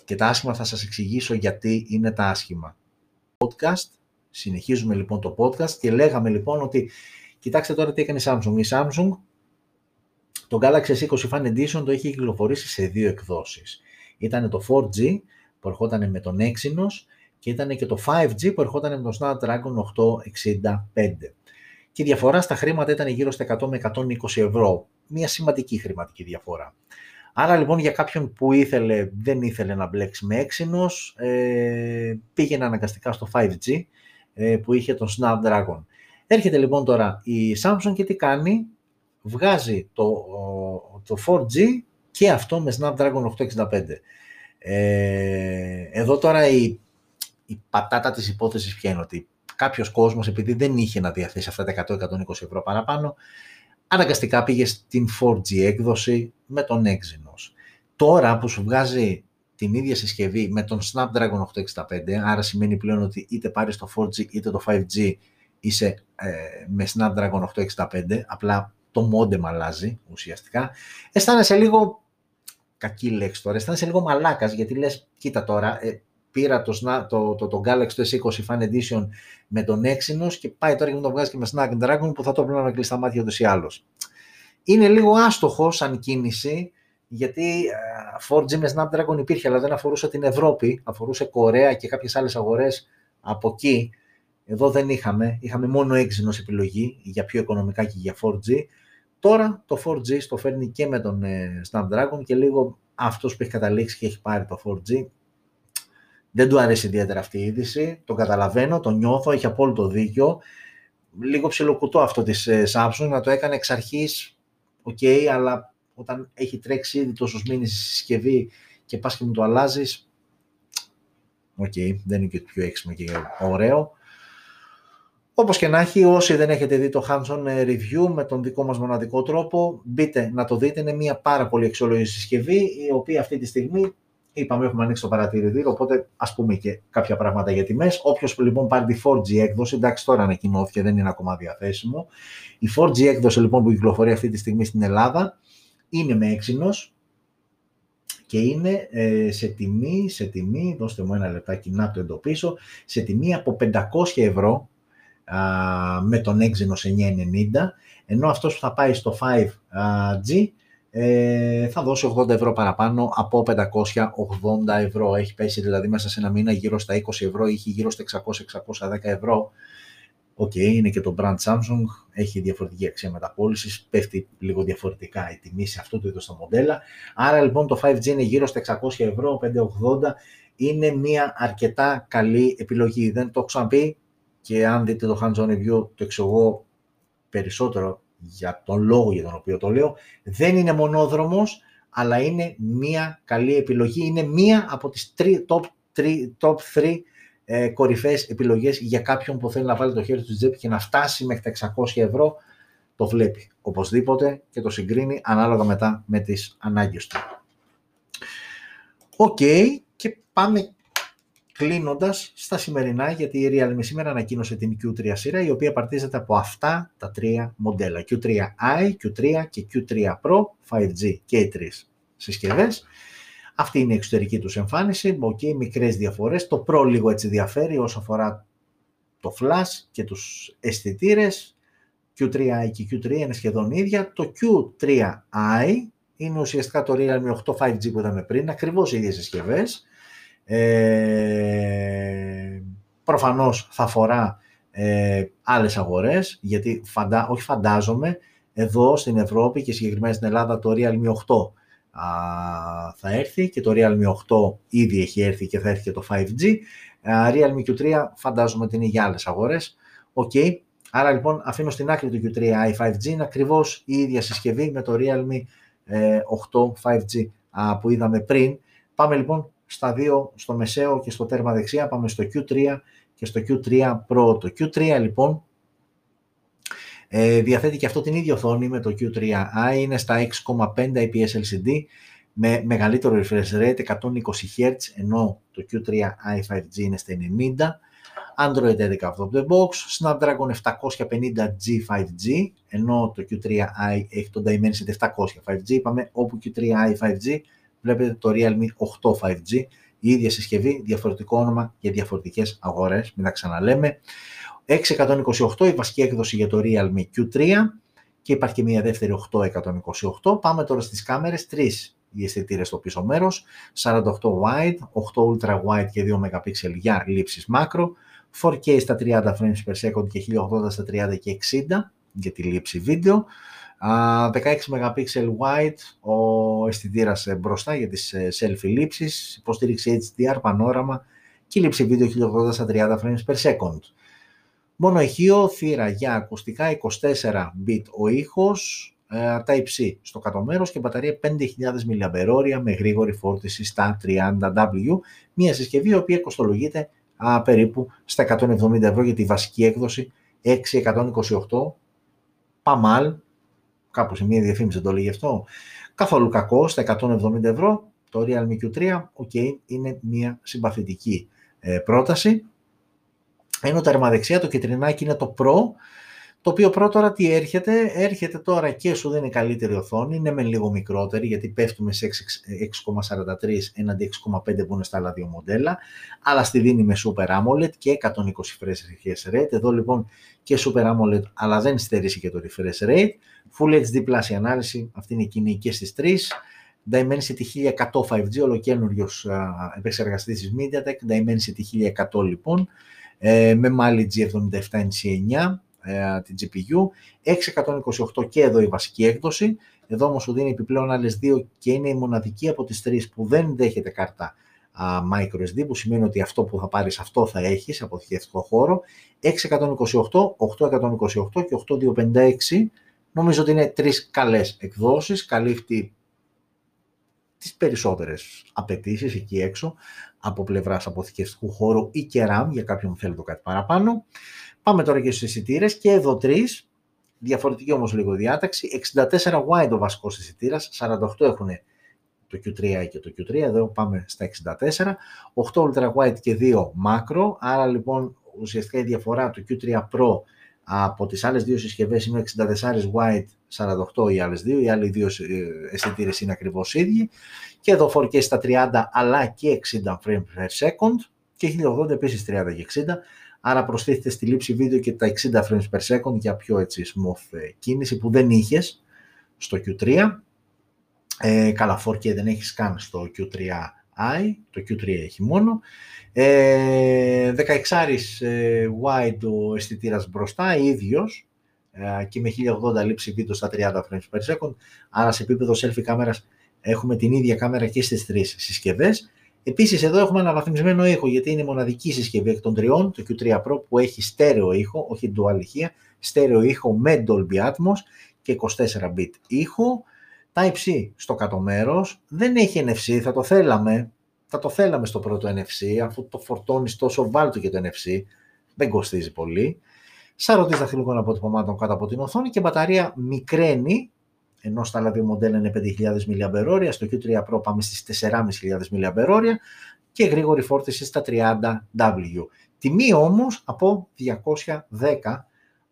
Και τα άσχημα θα σας εξηγήσω γιατί είναι τα άσχημα. Podcast, συνεχίζουμε λοιπόν το podcast και λέγαμε λοιπόν ότι κοιτάξτε τώρα τι έκανε η Samsung. Η Samsung το Galaxy S20 Fan Edition το είχε κυκλοφορήσει σε δύο εκδόσεις. Ήταν το 4G που ερχόταν με τον Exynos και ήταν και το 5G που ερχόταν με τον Snapdragon 865. Και η διαφορά στα χρήματα ήταν γύρω στα 100 με 120 ευρώ. Μια σημαντική χρηματική διαφορά. Άρα λοιπόν για κάποιον που ήθελε, δεν ήθελε να μπλέξει με έξινος, ε, πήγαινε αναγκαστικά στο 5G ε, που είχε τον Snapdragon. Έρχεται λοιπόν τώρα η Samsung και τι κάνει, βγάζει το, το 4G και αυτό με Snapdragon 865. Ε, εδώ τώρα η, η πατάτα της υπόθεσης ποια είναι; Ότι κάποιος κόσμος επειδή δεν είχε να διαθέσει αυτά τα 100-120 ευρώ παραπάνω αναγκαστικά πήγε στην 4G έκδοση με τον Exynos. Τώρα που σου βγάζει την ίδια συσκευή με τον Snapdragon 865, άρα σημαίνει πλέον ότι είτε πάρεις το 4G είτε το 5G είσαι ε, με Snapdragon 865, απλά το modem αλλάζει ουσιαστικά, αισθάνεσαι λίγο, κακή λέξη τώρα, αισθάνεσαι λίγο μαλάκας γιατί λες, κοίτα τώρα, ε, πήρα το, το, το, το Galaxy S20 Fan Edition με τον Exynos και πάει τώρα και μου το βγάζει και με Snapdragon που θα το πρέπει να κλείσει τα μάτια ούτως ή άλλως. Είναι λίγο άστοχο σαν κίνηση, γιατί 4G ε, με Snapdragon υπήρχε, αλλά δεν αφορούσε την Ευρώπη, αφορούσε Κορέα και κάποιες άλλες αγορές από εκεί. Εδώ δεν είχαμε, είχαμε μόνο Exynos επιλογή για πιο οικονομικά και για 4G. Τώρα το 4G στο φέρνει και με τον ε, Snapdragon και λίγο αυτός που έχει καταλήξει και έχει πάρει το 4G δεν του αρέσει ιδιαίτερα αυτή η είδηση, το καταλαβαίνω, το νιώθω, έχει απόλυτο δίκιο. Λίγο ψιλοκουτό αυτό της ε, Samsung, να το έκανε εξ αρχής, OK, okay, αλλά όταν έχει τρέξει ήδη τόσους μήνες στη συσκευή και πας και μου το αλλάζεις, OK, okay, δεν είναι και το πιο έξυπνο και ωραίο. Όπως και να έχει, όσοι δεν έχετε δει το hands-on ε, review με τον δικό μας μοναδικό τρόπο, μπείτε να το δείτε, είναι μια πάρα πολύ αξιόλογη συσκευή, η οποία αυτή τη στιγμή Είπαμε, έχουμε ανοίξει το παρατηρητήριο, οπότε ας πούμε και κάποια πράγματα για τιμές. Όποιος λοιπόν πάρει τη 4G έκδοση, εντάξει τώρα ανακοινώθηκε, δεν είναι ακόμα διαθέσιμο. Η 4G έκδοση λοιπόν που κυκλοφορεί αυτή τη στιγμή στην Ελλάδα είναι με έξινος και είναι ε, σε τιμή, σε τιμή, δώστε μου ένα λεπτάκι να το εντοπίσω, σε τιμή από 500 ευρώ με τον Exynos 990, ενώ αυτός που θα πάει στο 5G ε, θα δώσει 80 ευρώ παραπάνω από 580 ευρώ. Έχει πέσει δηλαδή μέσα σε ένα μήνα γύρω στα 20 ευρώ, έχει γύρω στα 600-610 ευρώ. OK, okay, είναι και το brand Samsung, έχει διαφορετική αξία μεταπώλησης, πέφτει λίγο διαφορετικά η τιμή σε αυτό το είδος τα μοντέλα. Άρα λοιπόν το 5G είναι γύρω στα 600 ευρώ, 580, είναι μια αρκετά καλή επιλογή. Δεν το έχω ξαναπεί και αν δείτε το hands-on review το εξηγώ περισσότερο για τον λόγο για τον οποίο το λέω, δεν είναι μονόδρομος, αλλά είναι μία καλή επιλογή. Είναι μία από τις top 3, top 3 ε, κορυφαίες επιλογές για κάποιον που θέλει να βάλει το χέρι του τσέπη και να φτάσει μέχρι τα 600 ευρώ. Το βλέπει οπωσδήποτε και το συγκρίνει ανάλογα μετά με τις ανάγκες του. Οκ, και πάμε κλείνοντας στα σημερινά, γιατί η Realme σήμερα ανακοίνωσε την Q3 σειρά, η οποία απαρτίζεται από αυτά τα τρία μοντέλα. Q3i, Q3 και Q3 Pro, 5G και οι τρεις συσκευές. Αυτή είναι η εξωτερική τους εμφάνιση, okay, μικρές διαφορές. Το Pro λίγο έτσι διαφέρει όσον αφορά το flash και τους αισθητήρες. Q3i και Q3 είναι σχεδόν ίδια. Το Q3i είναι ουσιαστικά το Realme 8 5G που είδαμε πριν, ακριβώς οι ίδιες συσκευές ε, προφανώς θα αφορά ε, άλλες αγορές, γιατί φαντα, όχι φαντάζομαι, εδώ στην Ευρώπη και συγκεκριμένα στην Ελλάδα το Realme 8 α, θα έρθει και το Realme 8 ήδη έχει έρθει και θα έρθει και το 5G. Α, Realme Q3 φαντάζομαι ότι είναι για άλλες αγορές. OK. Okay. Άρα λοιπόν αφήνω στην άκρη το Q3i 5G είναι ακριβώς η ίδια συσκευή με το Realme 8 5G που είδαμε πριν. Πάμε λοιπόν στα δύο, στο μεσαίο και στο τέρμα δεξιά, πάμε στο Q3 και στο Q3 Pro. Το Q3 λοιπόν ε, διαθέτει και αυτό την ίδια οθόνη με το Q3i, είναι στα 6,5 IPS LCD με μεγαλύτερο refresh rate 120 Hz, ενώ το Q3i 5G είναι στα 90. Android 11 out of the box, Snapdragon 750G 5G, ενώ το Q3i έχει το Dimensity 700 5G, είπαμε όπου Q3i 5G βλέπετε το Realme 8 5G η ίδια συσκευή, διαφορετικό όνομα για διαφορετικές αγορές, μην τα ξαναλέμε. 628 η βασική έκδοση για το Realme Q3 και υπάρχει και μια δεύτερη 828. Πάμε τώρα στις κάμερες, τρεις οι αισθητήρε στο πίσω μέρος, 48 wide, 8 ultra wide και 2 MP για λήψεις μάκρο, 4K στα 30 frames per second και 1080 στα 30 και 60 για τη λήψη βίντεο, 16 MP wide ο αισθητήρας ε, μπροστά για τις ε, selfie λήψεις, υποστήριξη HDR, πανόραμα και λήψη βίντεο 1080 στα 30 frames per second. Μόνο ηχείο, θύρα για ακουστικά, 24 bit ο ήχος, Type-C στο κάτω μέρος και μπαταρία 5.000 mAh με γρήγορη φόρτιση στα 30W. Μια συσκευή η οποία κοστολογείται α, περίπου στα 170 ευρώ για τη βασική έκδοση 628 παμάλ, κάπου σε μια διαφήμιση δεν το λέγει αυτό, καθόλου κακό στα 170 ευρώ, το Realme Q3, ok, είναι μια συμπαθητική ε, πρόταση. Ενώ τα δεξιά το κεντρινάκι είναι το Pro, το οποίο Pro τώρα τι έρχεται, έρχεται τώρα και σου δίνει καλύτερη οθόνη, είναι με λίγο μικρότερη γιατί πέφτουμε σε 6,43 έναντι 6,5 που είναι στα άλλα δύο μοντέλα, αλλά στη δίνει με Super AMOLED και 120 refresh rate. Εδώ λοιπόν και Super AMOLED, αλλά δεν στερήσει και το refresh rate. Full HD Plus η ανάλυση, αυτή είναι εκείνη και στις 3. Dimensity 1100 5G, ολοκένουργιος επεξεργαστής της MediaTek, Dimensity 1100 λοιπόν, ε, με Mali G77NC9, ε, την GPU, 628 και εδώ η βασική έκδοση, εδώ όμως σου δίνει επιπλέον άλλες δύο και είναι η μοναδική από τις τρεις που δεν δέχεται κάρτα microSD, που σημαίνει ότι αυτό που θα πάρεις αυτό θα έχεις σε αποθηκευτικό χώρο, 628, 828 και 8256, νομίζω ότι είναι τρεις καλές εκδόσεις, καλύπτει τις περισσότερες απαιτήσεις εκεί έξω από πλευράς αποθηκευτικού χώρου ή και RAM για κάποιον θέλει το κάτι παραπάνω. Πάμε τώρα και στους αισθητήρε και εδώ τρεις, διαφορετική όμως λίγο διάταξη, 64 wide ο βασικός αισθητήρα, 48 έχουν το Q3 και το Q3, εδώ πάμε στα 64, 8 ultra wide και 2 macro, άρα λοιπόν ουσιαστικά η διαφορά του Q3 Pro από τις άλλες δύο συσκευές είναι 64 wide, 48 οι άλλες δύο, οι άλλοι δύο ε, αισθητήρε είναι ακριβώς ίδιοι. Και εδώ 4K στα 30 αλλά και 60 frames per second. Και 1080 επίσης 30 και 60 άρα προστίθεται στη λήψη βίντεο και τα 60 frames per second για πιο έτσι smooth ε, κίνηση που δεν είχες στο Q3. Ε, καλά, 4K δεν έχεις καν στο Q3i, το Q3 έχει μόνο. Ε, 16 ε, wide ο αισθητήρας μπροστά, ίδιος, ε, και με 1080 λήψη βίντεο στα 30 frames per second, άρα σε επίπεδο selfie κάμερας έχουμε την ίδια κάμερα και στις τρεις συσκευές. Επίσης, εδώ έχουμε αναβαθμισμένο ήχο, γιατί είναι η μοναδική συσκευή εκ των τριών, το Q3 Pro, που έχει στέρεο ήχο, όχι dual ηχεία, στέρεο ήχο με Dolby Atmos και 24 bit ήχο. Type-C στο κάτω μέρος, δεν έχει NFC, θα το θέλαμε, θα το θέλαμε στο πρώτο NFC, αφού το φορτώνεις τόσο βάλτο και το NFC, δεν κοστίζει πολύ. Σαρωτή δαχτυλικών αποτυπωμάτων κάτω από την οθόνη και μπαταρία μικραίνει ενώ στα άλλα δύο μοντέλα είναι 5.000 mAh, στο Q3 Pro πάμε στις 4.500 mAh και γρήγορη φόρτιση στα 30W. Τιμή όμως από 210,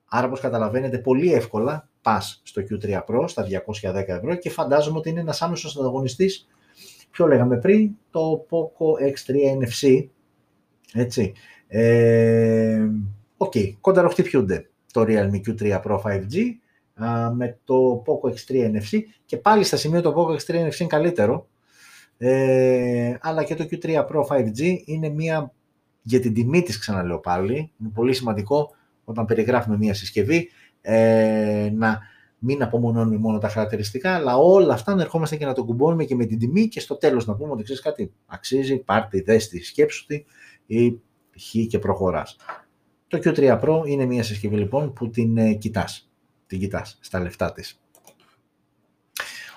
άρα όπως καταλαβαίνετε πολύ εύκολα πας στο Q3 Pro στα 210 ευρώ και φαντάζομαι ότι είναι ένας άμεσος ανταγωνιστής, ποιο λέγαμε πριν, το Poco X3 NFC, έτσι. Ε, OK, okay, κονταροχτυπιούνται το Realme Q3 Pro 5G, με το Poco X3 NFC και πάλι στα σημεία το Poco X3 NFC είναι καλύτερο. Ε, αλλά και το Q3 Pro 5G είναι μία για την τιμή της ξαναλέω πάλι είναι πολύ σημαντικό όταν περιγράφουμε μία συσκευή ε, να μην απομονώνουμε μόνο τα χαρακτηριστικά αλλά όλα αυτά να ερχόμαστε και να το κουμπώνουμε και με την τιμή και στο τέλος να πούμε ότι ξέρεις κάτι αξίζει, πάρτε, δες τη, σκέψου τη ή χ και προχωράς. Το Q3 Pro είναι μια συσκευή λοιπόν που την ε, κοιτάς την κοιτάς στα λεφτά της.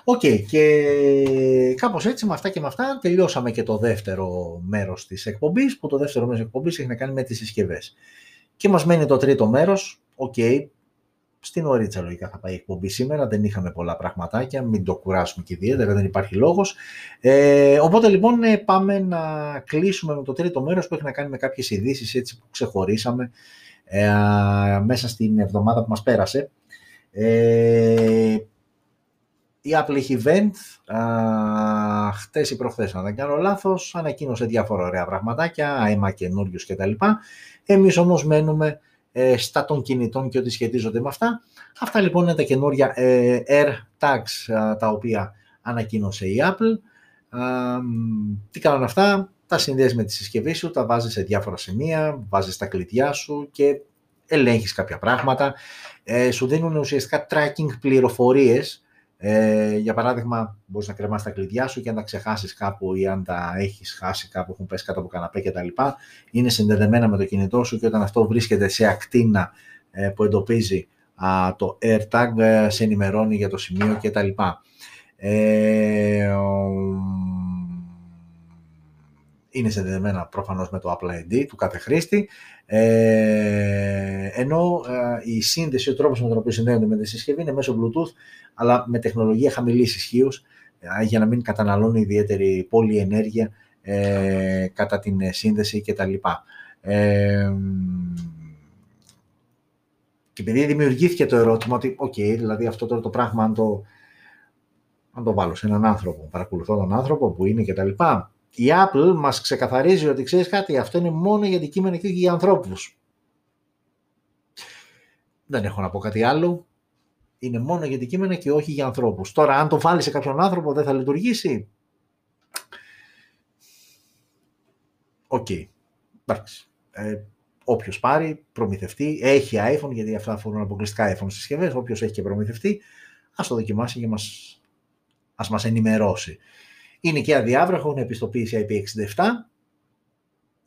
Οκ, και κάπως έτσι με αυτά και με αυτά τελειώσαμε και το δεύτερο μέρος της εκπομπής, που το δεύτερο μέρος της εκπομπής έχει να κάνει με τις συσκευές. Και μας μένει το τρίτο μέρος, οκ, στην ωρίτσα λογικά θα πάει η εκπομπή σήμερα, δεν είχαμε πολλά πραγματάκια, μην το κουράσουμε και ιδιαίτερα, δεν υπάρχει λόγος. Ε, οπότε λοιπόν ε, πάμε να κλείσουμε με το τρίτο μέρος που έχει να κάνει με κάποιες ειδήσεις έτσι που ξεχωρίσαμε ε, μέσα στην εβδομάδα που μας πέρασε. Ε, η Apple έχει event, α, χτες ή προχθές αν δεν κάνω λάθος, ανακοίνωσε διάφορα ωραία πραγματάκια, iMac καινούριους κτλ. Εμείς όμως μένουμε ε, στα των κινητών και ό,τι σχετίζονται με αυτά. Αυτά λοιπόν είναι τα καινούρια ε, AirTags τα οποία ανακοίνωσε η Apple. τι κάνουν αυτά, τα συνδέεις με τη συσκευή σου, τα βάζεις σε διάφορα σημεία, βάζεις τα κλειδιά σου και ελέγχεις κάποια πράγματα. Ε, σου δίνουν ουσιαστικά tracking πληροφορίες ε, για παράδειγμα, μπορείς να κρεμάσει τα κλειδιά σου και αν τα ξεχάσεις κάπου ή αν τα έχεις χάσει κάπου, έχουν πέσει κάτω από καναπέ κτλ. Είναι συνδεδεμένα με το κινητό σου και όταν αυτό βρίσκεται σε ακτίνα ε, που εντοπίζει α, το AirTag, ε, σε ενημερώνει για το σημείο κτλ. Ε, είναι συνδεδεμένα προφανώς με το Apple ID του κάθε χρήστη, ε, ενώ ε, η σύνδεση, ο τρόπος με τον οποίο συνδέονται με τη συσκευή είναι μέσω Bluetooth, αλλά με τεχνολογία χαμηλής ισχύος, ε, για να μην καταναλώνει ιδιαίτερα πολλή ενέργεια ε, κατά την σύνδεση κτλ. Ε, και επειδή δημιουργήθηκε το ερώτημα ότι, οκ, δηλαδή αυτό τώρα το πράγμα, αν το, αν το βάλω σε έναν άνθρωπο, παρακολουθώ τον άνθρωπο που είναι κτλ η Apple μας ξεκαθαρίζει ότι ξέρεις κάτι, αυτό είναι μόνο για αντικείμενα και για ανθρώπους. Δεν έχω να πω κάτι άλλο. Είναι μόνο για αντικείμενα και όχι για ανθρώπους. Τώρα, αν το βάλει σε κάποιον άνθρωπο, δεν θα λειτουργήσει. OK. Okay. Εντάξει. Ε, όποιος πάρει, προμηθευτεί, έχει iPhone, γιατί αυτά αφορούν αποκλειστικά iPhone συσκευές, όποιος έχει και προμηθευτεί, ας το δοκιμάσει και μας, ας μας ενημερώσει. Είναι και αδιάβραχο, έχουν επιστοποίηση IP67.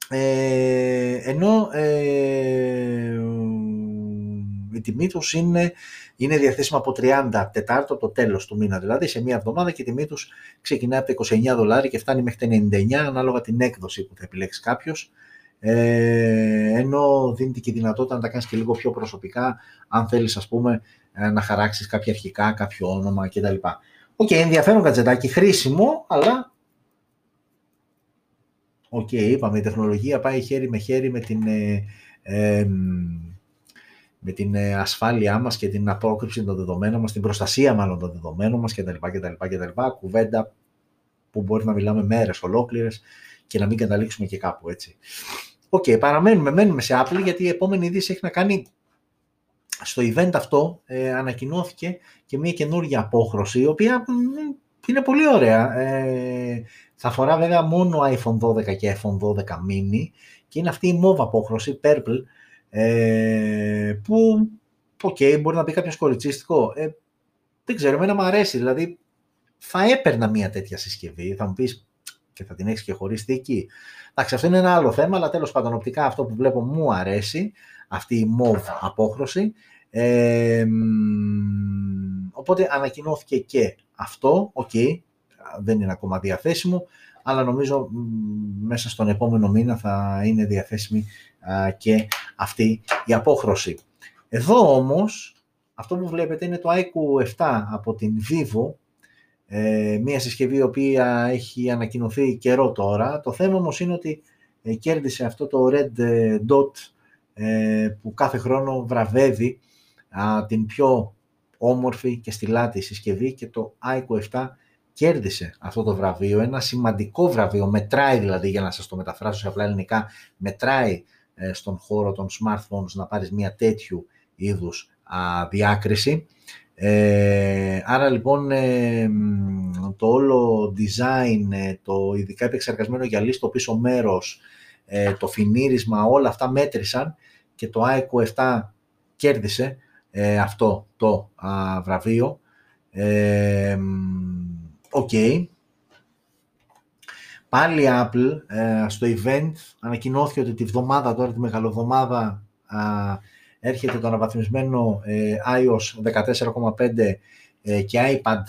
Ε, ενώ ε, η τιμή τους είναι, είναι διαθέσιμα από 30 Τετάρτο το τέλος του μήνα, δηλαδή σε μία εβδομάδα και η τιμή τους ξεκινάει από τα 29 δολάρια και φτάνει μέχρι τα 99 ανάλογα την έκδοση που θα επιλέξει κάποιος. Ε, ενώ δίνεται και η δυνατότητα να τα κάνεις και λίγο πιο προσωπικά αν θέλεις ας πούμε ε, να χαράξεις κάποια αρχικά, κάποιο όνομα κτλ. OK, okay, ενδιαφέρον γκατζετάκι, χρήσιμο, αλλά... OK, okay, είπαμε, η τεχνολογία πάει χέρι με χέρι με την, ε, με την ε, ασφάλειά μας και την απόκρυψη των δεδομένων μας, την προστασία μάλλον των δεδομένων μας κτλ. κτλ, κτλ κουβέντα που μπορεί να μιλάμε μέρες ολόκληρες και να μην καταλήξουμε και κάπου έτσι. OK, okay, παραμένουμε, μένουμε σε Apple γιατί η επόμενη είδηση έχει να κάνει στο event αυτό ε, ανακοινώθηκε και μια καινούργια απόχρωση, η οποία είναι πολύ ωραία. Ε, θα αφορά βέβαια μόνο iPhone 12 και iPhone 12 mini και είναι αυτή η μωβ απόχρωση, Purple, ε, που, OK, okay, μπορεί να πει κάποιος κοριτσίστικο. Ε, δεν ξέρω, εμένα μου αρέσει, δηλαδή θα έπαιρνα μια τέτοια συσκευή, θα μου πεις και θα την έχεις και χωρίς θήκη. Εντάξει, αυτό είναι ένα άλλο θέμα, αλλά τέλος πάντων οπτικά αυτό που βλέπω μου αρέσει αυτή η μωβ απόχρωση. Ε, οπότε ανακοινώθηκε και αυτό, οκ, δεν είναι ακόμα διαθέσιμο, αλλά νομίζω μέσα στον επόμενο μήνα θα είναι διαθέσιμη και αυτή η απόχρωση. Εδώ όμως, αυτό που βλέπετε είναι το iQOO 7 από την Vivo, ε, μια συσκευή η οποία έχει ανακοινωθεί καιρό τώρα. Το θέμα όμως είναι ότι ε, κέρδισε αυτό το Red Dot ε, που κάθε χρόνο βραβεύει α, την πιο όμορφη και στυλάτη συσκευή και το iQOO 7 κέρδισε αυτό το βραβείο, ένα σημαντικό βραβείο, μετράει δηλαδή για να σας το μεταφράσω σε απλά ελληνικά, μετράει ε, στον χώρο των smartphones να πάρεις μια τέτοιου είδους α, διάκριση. Ε, άρα λοιπόν ε, το όλο design, ε, το ειδικά επεξεργασμένο γυαλί στο πίσω μέρος, το φινίρισμα, όλα αυτά μέτρησαν και το iQOO 7 κέρδισε ε, αυτό το α, βραβείο. Ε, OK. okay. Πάλι η Apple ε, στο event ανακοινώθηκε ότι τη βδομάδα τώρα, τη μεγαλοβδομάδα, α, έρχεται το αναβαθμισμένο ε, iOS 14.5 και iPad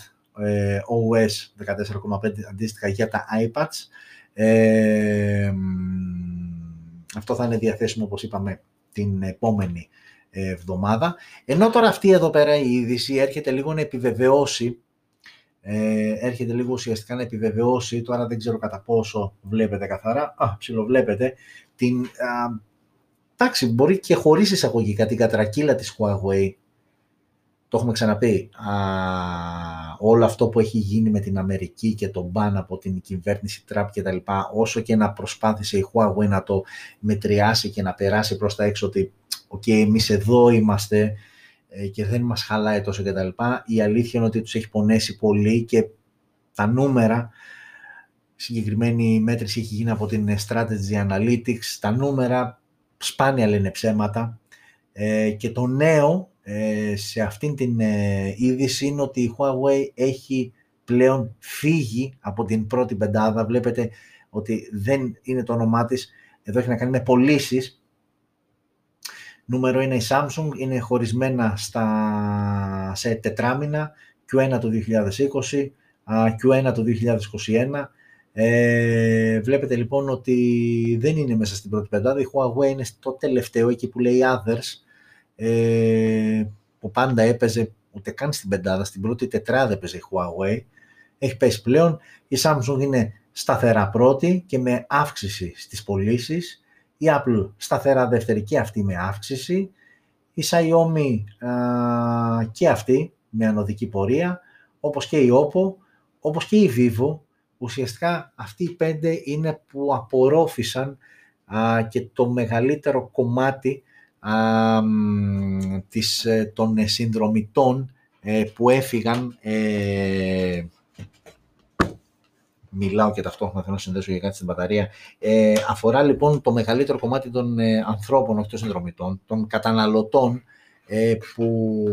OS 14.5 αντίστοιχα για τα iPads. Αυτό θα είναι διαθέσιμο, όπως είπαμε, την επόμενη εβδομάδα. Ενώ τώρα αυτή εδώ πέρα η είδηση έρχεται λίγο να επιβεβαιώσει ε, έρχεται λίγο ουσιαστικά να επιβεβαιώσει, τώρα δεν ξέρω κατά πόσο βλέπετε καθαρά, α, ψιλοβλέπετε, την, α, εντάξει, μπορεί και χωρίς εισαγωγικά την κατρακύλα της Huawei, το έχουμε ξαναπεί, α, όλο αυτό που έχει γίνει με την Αμερική και τον μπαν από την κυβέρνηση Τραπ και τα λοιπά, όσο και να προσπάθησε η Huawei να το μετριάσει και να περάσει προς τα έξω ότι «ΟΚ, εμείς εδώ είμαστε ε, και δεν μας χαλάει τόσο και τα λοιπά», η αλήθεια είναι ότι τους έχει πονέσει πολύ και τα νούμερα, συγκεκριμένη μέτρηση έχει γίνει από την Strategy Analytics, τα νούμερα σπάνια λένε ψέματα ε, και το νέο ε, σε αυτήν την ε, είδηση είναι ότι η Huawei έχει πλέον φύγει από την πρώτη πεντάδα. Βλέπετε ότι δεν είναι το όνομά της. Εδώ έχει να κάνει με πωλήσεις. Νούμερο είναι η Samsung, είναι χωρισμένα στα, σε τετράμινα, Q1 του 2020, Q1 του 2021. Ε, βλέπετε λοιπόν ότι δεν είναι μέσα στην πρώτη πεντάδα, η Huawei είναι στο τελευταίο, εκεί που λέει Others, ε, που πάντα έπαιζε ούτε καν στην πεντάδα, στην πρώτη τετράδα έπαιζε η Huawei, έχει πέσει πλέον. Η Samsung είναι σταθερά πρώτη και με αύξηση στις πωλήσεις. Η Apple σταθερά δεύτερη και αυτή με αύξηση. Η Xiaomi α, και αυτή με ανωδική πορεία, όπως και η Oppo, όπως και η Vivo. Ουσιαστικά αυτοί οι πέντε είναι που απορρόφησαν α, και το μεγαλύτερο κομμάτι α, της, ε, των ε, συνδρομητών ε, που έφυγαν ε, μιλάω και ταυτόχρονα θέλω να συνδέσω για κάτι στην μπαταρία. Ε, αφορά λοιπόν το μεγαλύτερο κομμάτι των ανθρώπων, όχι των συνδρομητών, των καταναλωτών που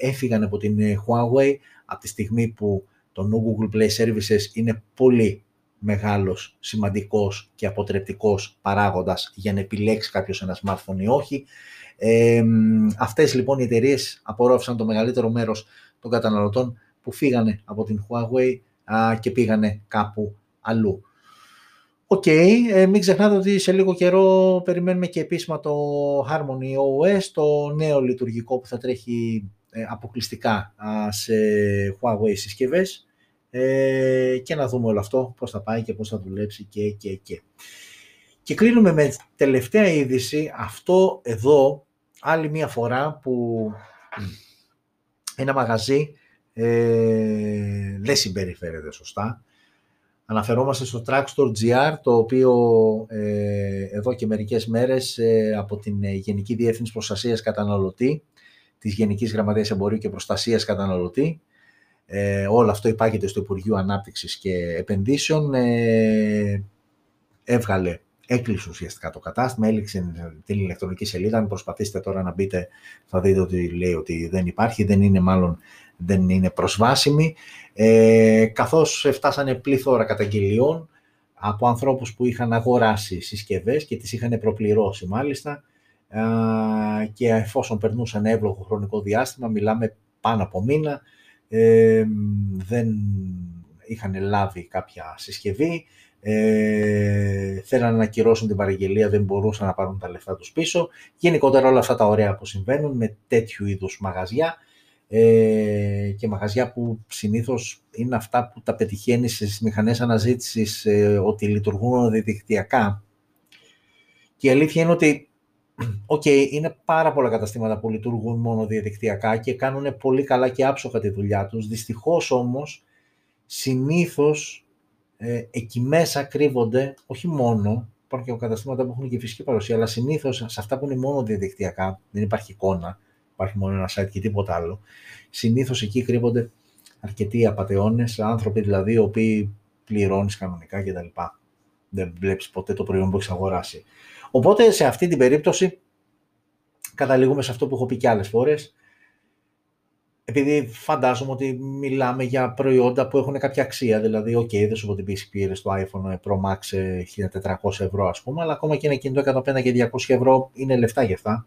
έφυγαν από την Huawei από τη στιγμή που το No Google Play Services είναι πολύ μεγάλος, σημαντικός και αποτρεπτικός παράγοντας για να επιλέξει κάποιος ένα smartphone ή όχι. Ε, αυτές λοιπόν οι εταιρείες απορρόφησαν το μεγαλύτερο μέρος των καταναλωτών που φύγανε από την Huawei και πήγανε κάπου αλλού. OK, okay, ε, μην ξεχνάτε ότι σε λίγο καιρό περιμένουμε και επίσημα το Harmony OS, το νέο λειτουργικό που θα τρέχει ε, αποκλειστικά σε Huawei συσκευές ε, και να δούμε όλο αυτό, πώς θα πάει και πώς θα δουλέψει και, και, και. Και κλείνουμε με τελευταία είδηση, αυτό εδώ, άλλη μία φορά που ένα μαγαζί ε, δεν συμπεριφέρεται σωστά. Αναφερόμαστε στο Trackstore GR, το οποίο ε, εδώ και μερικές μέρες ε, από την Γενική Διεύθυνση Προστασίας Καταναλωτή, της Γενικής Γραμματείας Εμπορίου και Προστασίας Καταναλωτή, ε, όλο αυτό υπάγεται στο Υπουργείο Ανάπτυξης και Επενδύσεων. Ε, έβγαλε, έκλεισε ουσιαστικά το κατάστημα, έληξε την ηλεκτρονική σελίδα. Αν προσπαθήσετε τώρα να μπείτε θα δείτε ότι λέει ότι δεν υπάρχει, δεν είναι μάλλον δεν είναι προσβάσιμη. Ε, καθώς φτάσανε πλήθωρα καταγγελιών από ανθρώπους που είχαν αγοράσει συσκευές και τις είχαν προπληρώσει μάλιστα και εφόσον περνούσαν εύλογο χρονικό διάστημα, μιλάμε πάνω από μήνα, δεν είχαν λάβει κάποια συσκευή, ε, θέλαν να ακυρώσουν την παραγγελία, δεν μπορούσαν να πάρουν τα λεφτά τους πίσω. Γενικότερα όλα αυτά τα ωραία που συμβαίνουν με τέτοιου είδους μαγαζιά ε, και μαγαζιά που συνήθως είναι αυτά που τα πετυχαίνει στις μηχανές αναζήτησης ε, ότι λειτουργούν διαδικτυακά. Και η αλήθεια είναι ότι OK, okay, είναι πάρα πολλά καταστήματα που λειτουργούν μόνο διαδικτυακά και κάνουν πολύ καλά και άψογα τη δουλειά τους. Δυστυχώς όμως, συνήθως ε, εκεί μέσα κρύβονται, όχι μόνο, υπάρχουν και καταστήματα που έχουν και φυσική παρουσία, αλλά συνήθως σε αυτά που είναι μόνο διαδικτυακά, δεν υπάρχει εικόνα, υπάρχει μόνο ένα site και τίποτα άλλο, συνήθως εκεί κρύβονται αρκετοί απαταιώνες, άνθρωποι δηλαδή οι οποίοι πληρώνεις κανονικά κτλ. Δεν βλέπεις ποτέ το προϊόν που έχεις αγοράσει. Οπότε σε αυτή την περίπτωση καταλήγουμε σε αυτό που έχω πει και άλλες φορές. Επειδή φαντάζομαι ότι μιλάμε για προϊόντα που έχουν κάποια αξία, δηλαδή, ok, δεν σου πω την πίση πήρες το iPhone Pro Max 1400 ευρώ, ας πούμε, αλλά ακόμα και ένα κινητό 150 και 200 ευρώ είναι λεφτά για αυτά.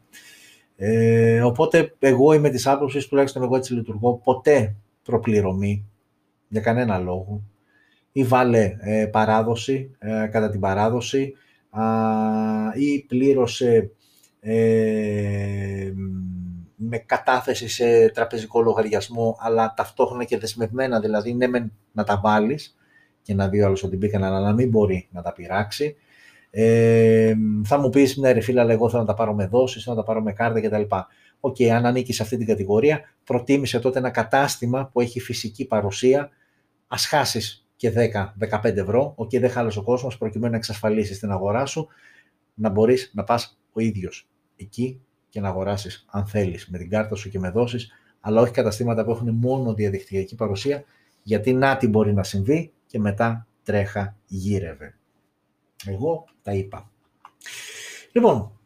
Ε, οπότε, εγώ είμαι της άποψης, τουλάχιστον εγώ έτσι λειτουργώ, ποτέ προπληρωμή, για κανένα λόγο, ή βάλε ε, παράδοση, ε, κατά την παράδοση, ή πλήρωσε ε, με κατάθεση σε τραπεζικό λογαριασμό, αλλά ταυτόχρονα και δεσμευμένα, δηλαδή ναι να τα βάλεις και να δει ο άλλος ότι μπήκαν, αλλά να μην μπορεί να τα πειράξει. Ε, θα μου πεις, ναι ρε φίλε, αλλά εγώ θέλω να τα πάρω με δόσεις, θέλω να τα πάρω με κάρτα κτλ. OK, okay, αν ανήκει σε αυτή την κατηγορία, προτίμησε τότε ένα κατάστημα που έχει φυσική παρουσία, ας χάσεις και 10-15 ευρώ, OK, okay, δεν χάλασε ο κόσμος, προκειμένου να εξασφαλίσεις την αγορά σου, να μπορείς να πας ο ίδιος εκεί και να αγοράσεις, αν θέλεις, με την κάρτα σου και με δόσεις, αλλά όχι καταστήματα που έχουν μόνο διαδικτυακή παρουσία, γιατί να τι μπορεί να συμβεί και μετά τρέχα γύρευε. Εγώ τα είπα. Λοιπόν,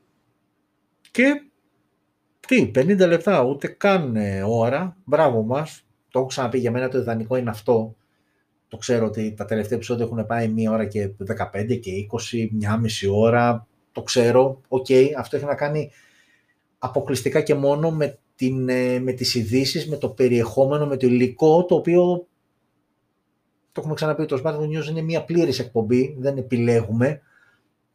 και τι, 50 λεπτά, ούτε καν ε, ώρα, μπράβο μας, το έχω ξαναπεί για μένα το ιδανικό είναι αυτό, το ξέρω ότι τα τελευταία επεισόδια έχουν πάει μία ώρα και 15 και 20, μία μισή ώρα, το ξέρω, οκ, αυτό έχει να κάνει αποκλειστικά και μόνο με, την, ε, με τις ειδήσεις, με το περιεχόμενο, με το υλικό, το οποίο το έχουμε ξαναπεί, το Smart News είναι μια πλήρης εκπομπή, δεν επιλέγουμε.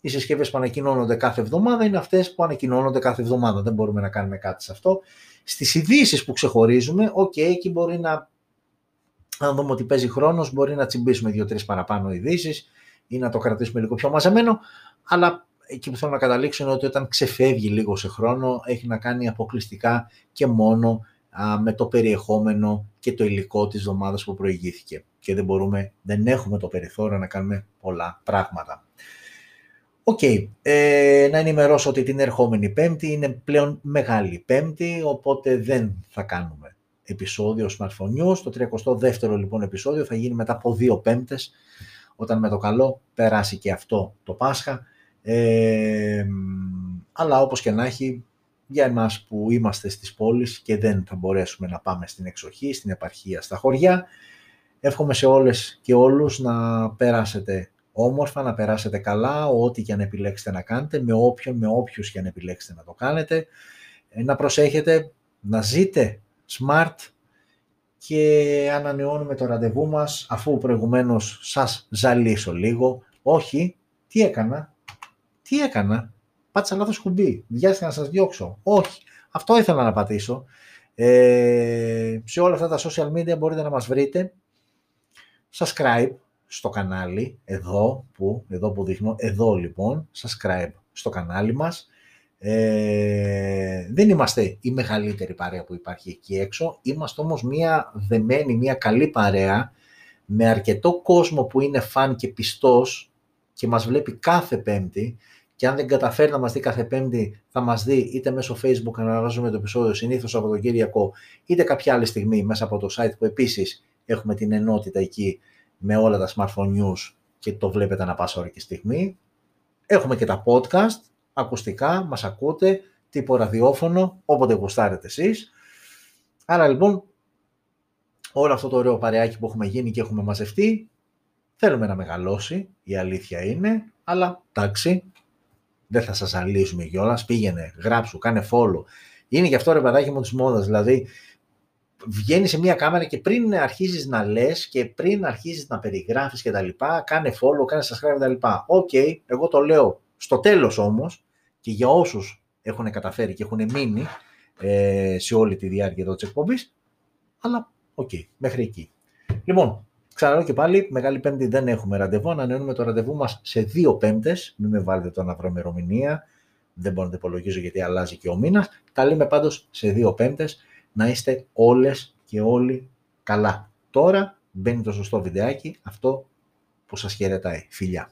Οι συσκευές που ανακοινώνονται κάθε εβδομάδα είναι αυτές που ανακοινώνονται κάθε εβδομάδα. Δεν μπορούμε να κάνουμε κάτι σε αυτό. Στις ειδήσεις που ξεχωρίζουμε, OK, εκεί μπορεί να. Αν δούμε ότι παίζει χρόνος, μπορεί να τσιμπήσουμε δύο-τρεις παραπάνω ειδήσεις ή να το κρατήσουμε λίγο πιο μαζεμένο. Αλλά εκεί που θέλω να καταλήξω είναι ότι όταν ξεφεύγει λίγο σε χρόνο, έχει να κάνει αποκλειστικά και μόνο με το περιεχόμενο και το υλικό της εβδομάδας που προηγήθηκε και δεν μπορούμε, δεν έχουμε το περιθώριο να κάνουμε πολλά πράγματα. Οκ, ε, να ενημερώσω ότι την ερχόμενη πέμπτη είναι πλέον μεγάλη πέμπτη, οπότε δεν θα κάνουμε επεισόδιο Smartphone News. Το 32ο λοιπόν επεισόδιο θα γίνει μετά από δύο πέμπτες, όταν με το καλό περάσει και αυτό το Πάσχα. Ε, αλλά όπως και να έχει, για εμάς που είμαστε στις πόλεις και δεν θα μπορέσουμε να πάμε στην εξοχή, στην επαρχία, στα χωριά, εύχομαι σε όλες και όλους να περάσετε όμορφα, να περάσετε καλά, ό,τι και αν επιλέξετε να κάνετε, με όποιον, με όποιους και αν επιλέξετε να το κάνετε, ε, να προσέχετε, να ζείτε smart και ανανεώνουμε το ραντεβού μας, αφού προηγουμένως σας ζαλίσω λίγο. Όχι, τι έκανα, τι έκανα, πάτησα λάθος κουμπί, βιάστηκα να σας διώξω. Όχι, αυτό ήθελα να πατήσω. Ε, σε όλα αυτά τα social media μπορείτε να μας βρείτε. Subscribe στο κανάλι, εδώ που, εδώ που δείχνω, εδώ λοιπόν, subscribe στο κανάλι μας. Ε, δεν είμαστε η μεγαλύτερη παρέα που υπάρχει εκεί έξω, είμαστε όμως μια δεμένη, μια καλή παρέα με αρκετό κόσμο που είναι φαν και πιστός και μας βλέπει κάθε πέμπτη. Και αν δεν καταφέρει να μας δει κάθε πέμπτη θα μας δει είτε μέσω facebook αναλάζουμε το επεισόδιο συνήθως από τον Κυριακό είτε κάποια άλλη στιγμή μέσα από το site που επίσης έχουμε την ενότητα εκεί με όλα τα smartphone news και το βλέπετε να πάσα ώρα και στιγμή. Έχουμε και τα podcast, ακουστικά, μας ακούτε, τύπο ραδιόφωνο, όποτε γουστάρετε εσείς. Άρα λοιπόν, όλο αυτό το ωραίο παρεάκι που έχουμε γίνει και έχουμε μαζευτεί, θέλουμε να μεγαλώσει, η αλήθεια είναι, αλλά εντάξει, δεν θα σας ζαλίσουμε κιόλας, πήγαινε, γράψου, κάνε follow. Είναι κι αυτό ρε παιδάκι μου της μόδας, δηλαδή βγαίνεις σε μια κάμερα και πριν αρχίζεις να λες και πριν αρχίζεις να περιγράφεις και τα λοιπά, κάνε follow, κάνε subscribe και τα λοιπά. OK, okay, εγώ το λέω στο τέλος όμως και για όσους έχουν καταφέρει και έχουν μείνει ε, σε όλη τη διάρκεια εδώ της εκπομπής, αλλά OK, okay, μέχρι εκεί. Λοιπόν, ξαναλέω και πάλι, Μεγάλη Πέμπτη δεν έχουμε ραντεβού, ανανεώνουμε το ραντεβού μας σε δύο πέμπτες, μην με βάλετε τώρα να βρω ημερομηνία, δεν μπορώ να το υπολογίζω γιατί αλλάζει και ο μήνας. Τα λέμε πάντως σε δύο πέμπτες να είστε όλες και όλοι καλά. Τώρα μπαίνει το σωστό βιντεάκι, αυτό που σας χαιρετάει. Φιλιά.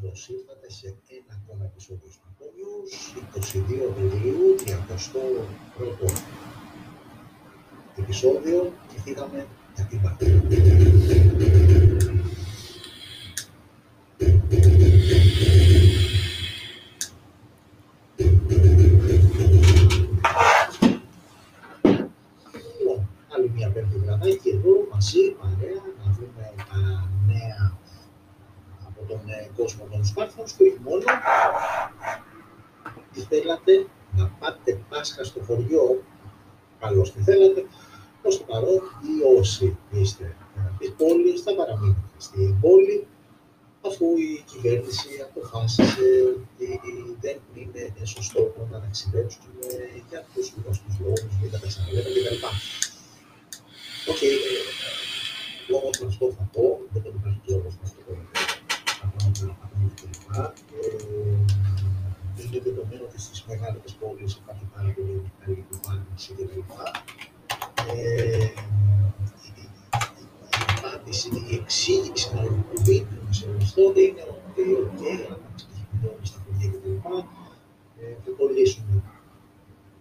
Καλώς ήρθατε σε ένα ακόμα επεισόδιο του News, 22 Απριλίου, 31ο επεισόδιο και φύγαμε για την Παρτίδα. Λοιπόν, άλλη μια πέμπτη βραδάκι εδώ μαζί, παρέα, να δούμε τα νέα τον ε, κόσμο των smartphones και όχι μόνο. Τι θέλατε να πάτε Πάσχα στο χωριό, καλώς τι θέλατε, ως το παρόν ή όσοι είστε τη πόλη θα παραμείνετε στην πόλη αφού η κυβέρνηση αποφάσισε ότι δεν είναι σωστό να ταξιδέψουν για τους γνωστούς λόγους, για τα πεσαναλέτα κτλ. OK, okay, ε, λόγω transport θα πω, δεν υπάρχει και λόγος transport στις μεγάλες πόλεις υπάρχει πάρα πολύ καλή επιβάλληση κλπ. Ε, η απάντηση, η εξήγηση που δίνουμε σε αυτό είναι ότι οκ, αν ξεκινήσουμε στα χωριά κλπ. Θα κολλήσουν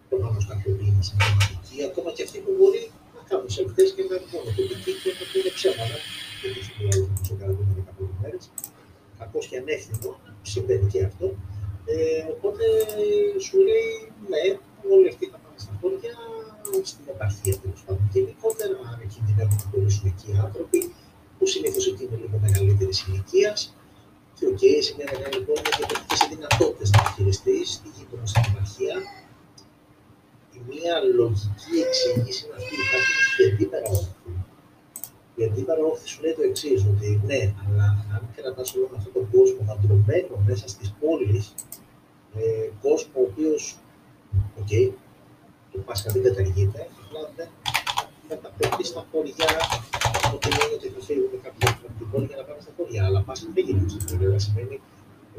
προφανώς κάποιοι που είναι συμπληρωματικοί, ακόμα και αυτοί που μπορεί να κάνουν σε αυτές και να βγουν το και να πούνε ψέματα, γιατί σου μιλάει τόσο καλά 15 μέρες κακώς και ανεύθυνο, συμβαίνει και αυτό. Ε, οπότε σου λέει, ναι, όλοι αυτοί θα πάνε στα χωριά, στην επαρχία τέλος πάντων γενικότερα, αν κινδυνεύουν να κολλήσουν εκεί οι άνθρωποι, που συνήθως εκεί είναι λίγο μεγαλύτερης ηλικίας. Και OK, okay, σε μια μεγάλη πόλη και έχει και δυνατότητες να χειριστεί τι γίνεται στην επαρχία. Η μία λογική εξήγηση είναι αυτή, υπάρχει και πέρα η αντίπερα όχθη σου λέει το εξής, ότι ναι, αλλά αν κρατάς όλο αυτόν τον κόσμο μαντρωμένο μέσα στις πόλεις, ε, κόσμο ο οποίος, OK, okay, το Πάσχα δεν καταργείται, απλά δεν μεταπέφτει στα χωριά, οπότε λέει ότι θα φύγουν κάποιοι από την πόλη για να πάνε στα χωριά. Αλλά Πάσχα δεν γίνεται στα χωριά, σημαίνει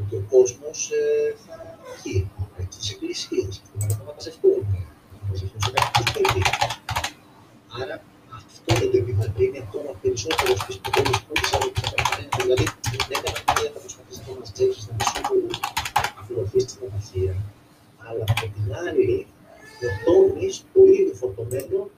ότι ο κόσμος ε, θα βγει στι εκκλησίες, θα μαζευτούν, θα μαζευτούν σε κάποιο σπίτι. Άρα αυτό δεν το επιβαρύνει ακόμα περισσότερο στις πόλεις που από ό,τι θα Δηλαδή, στην αλλά από την άλλη το τόνις πολύ φορτωμένο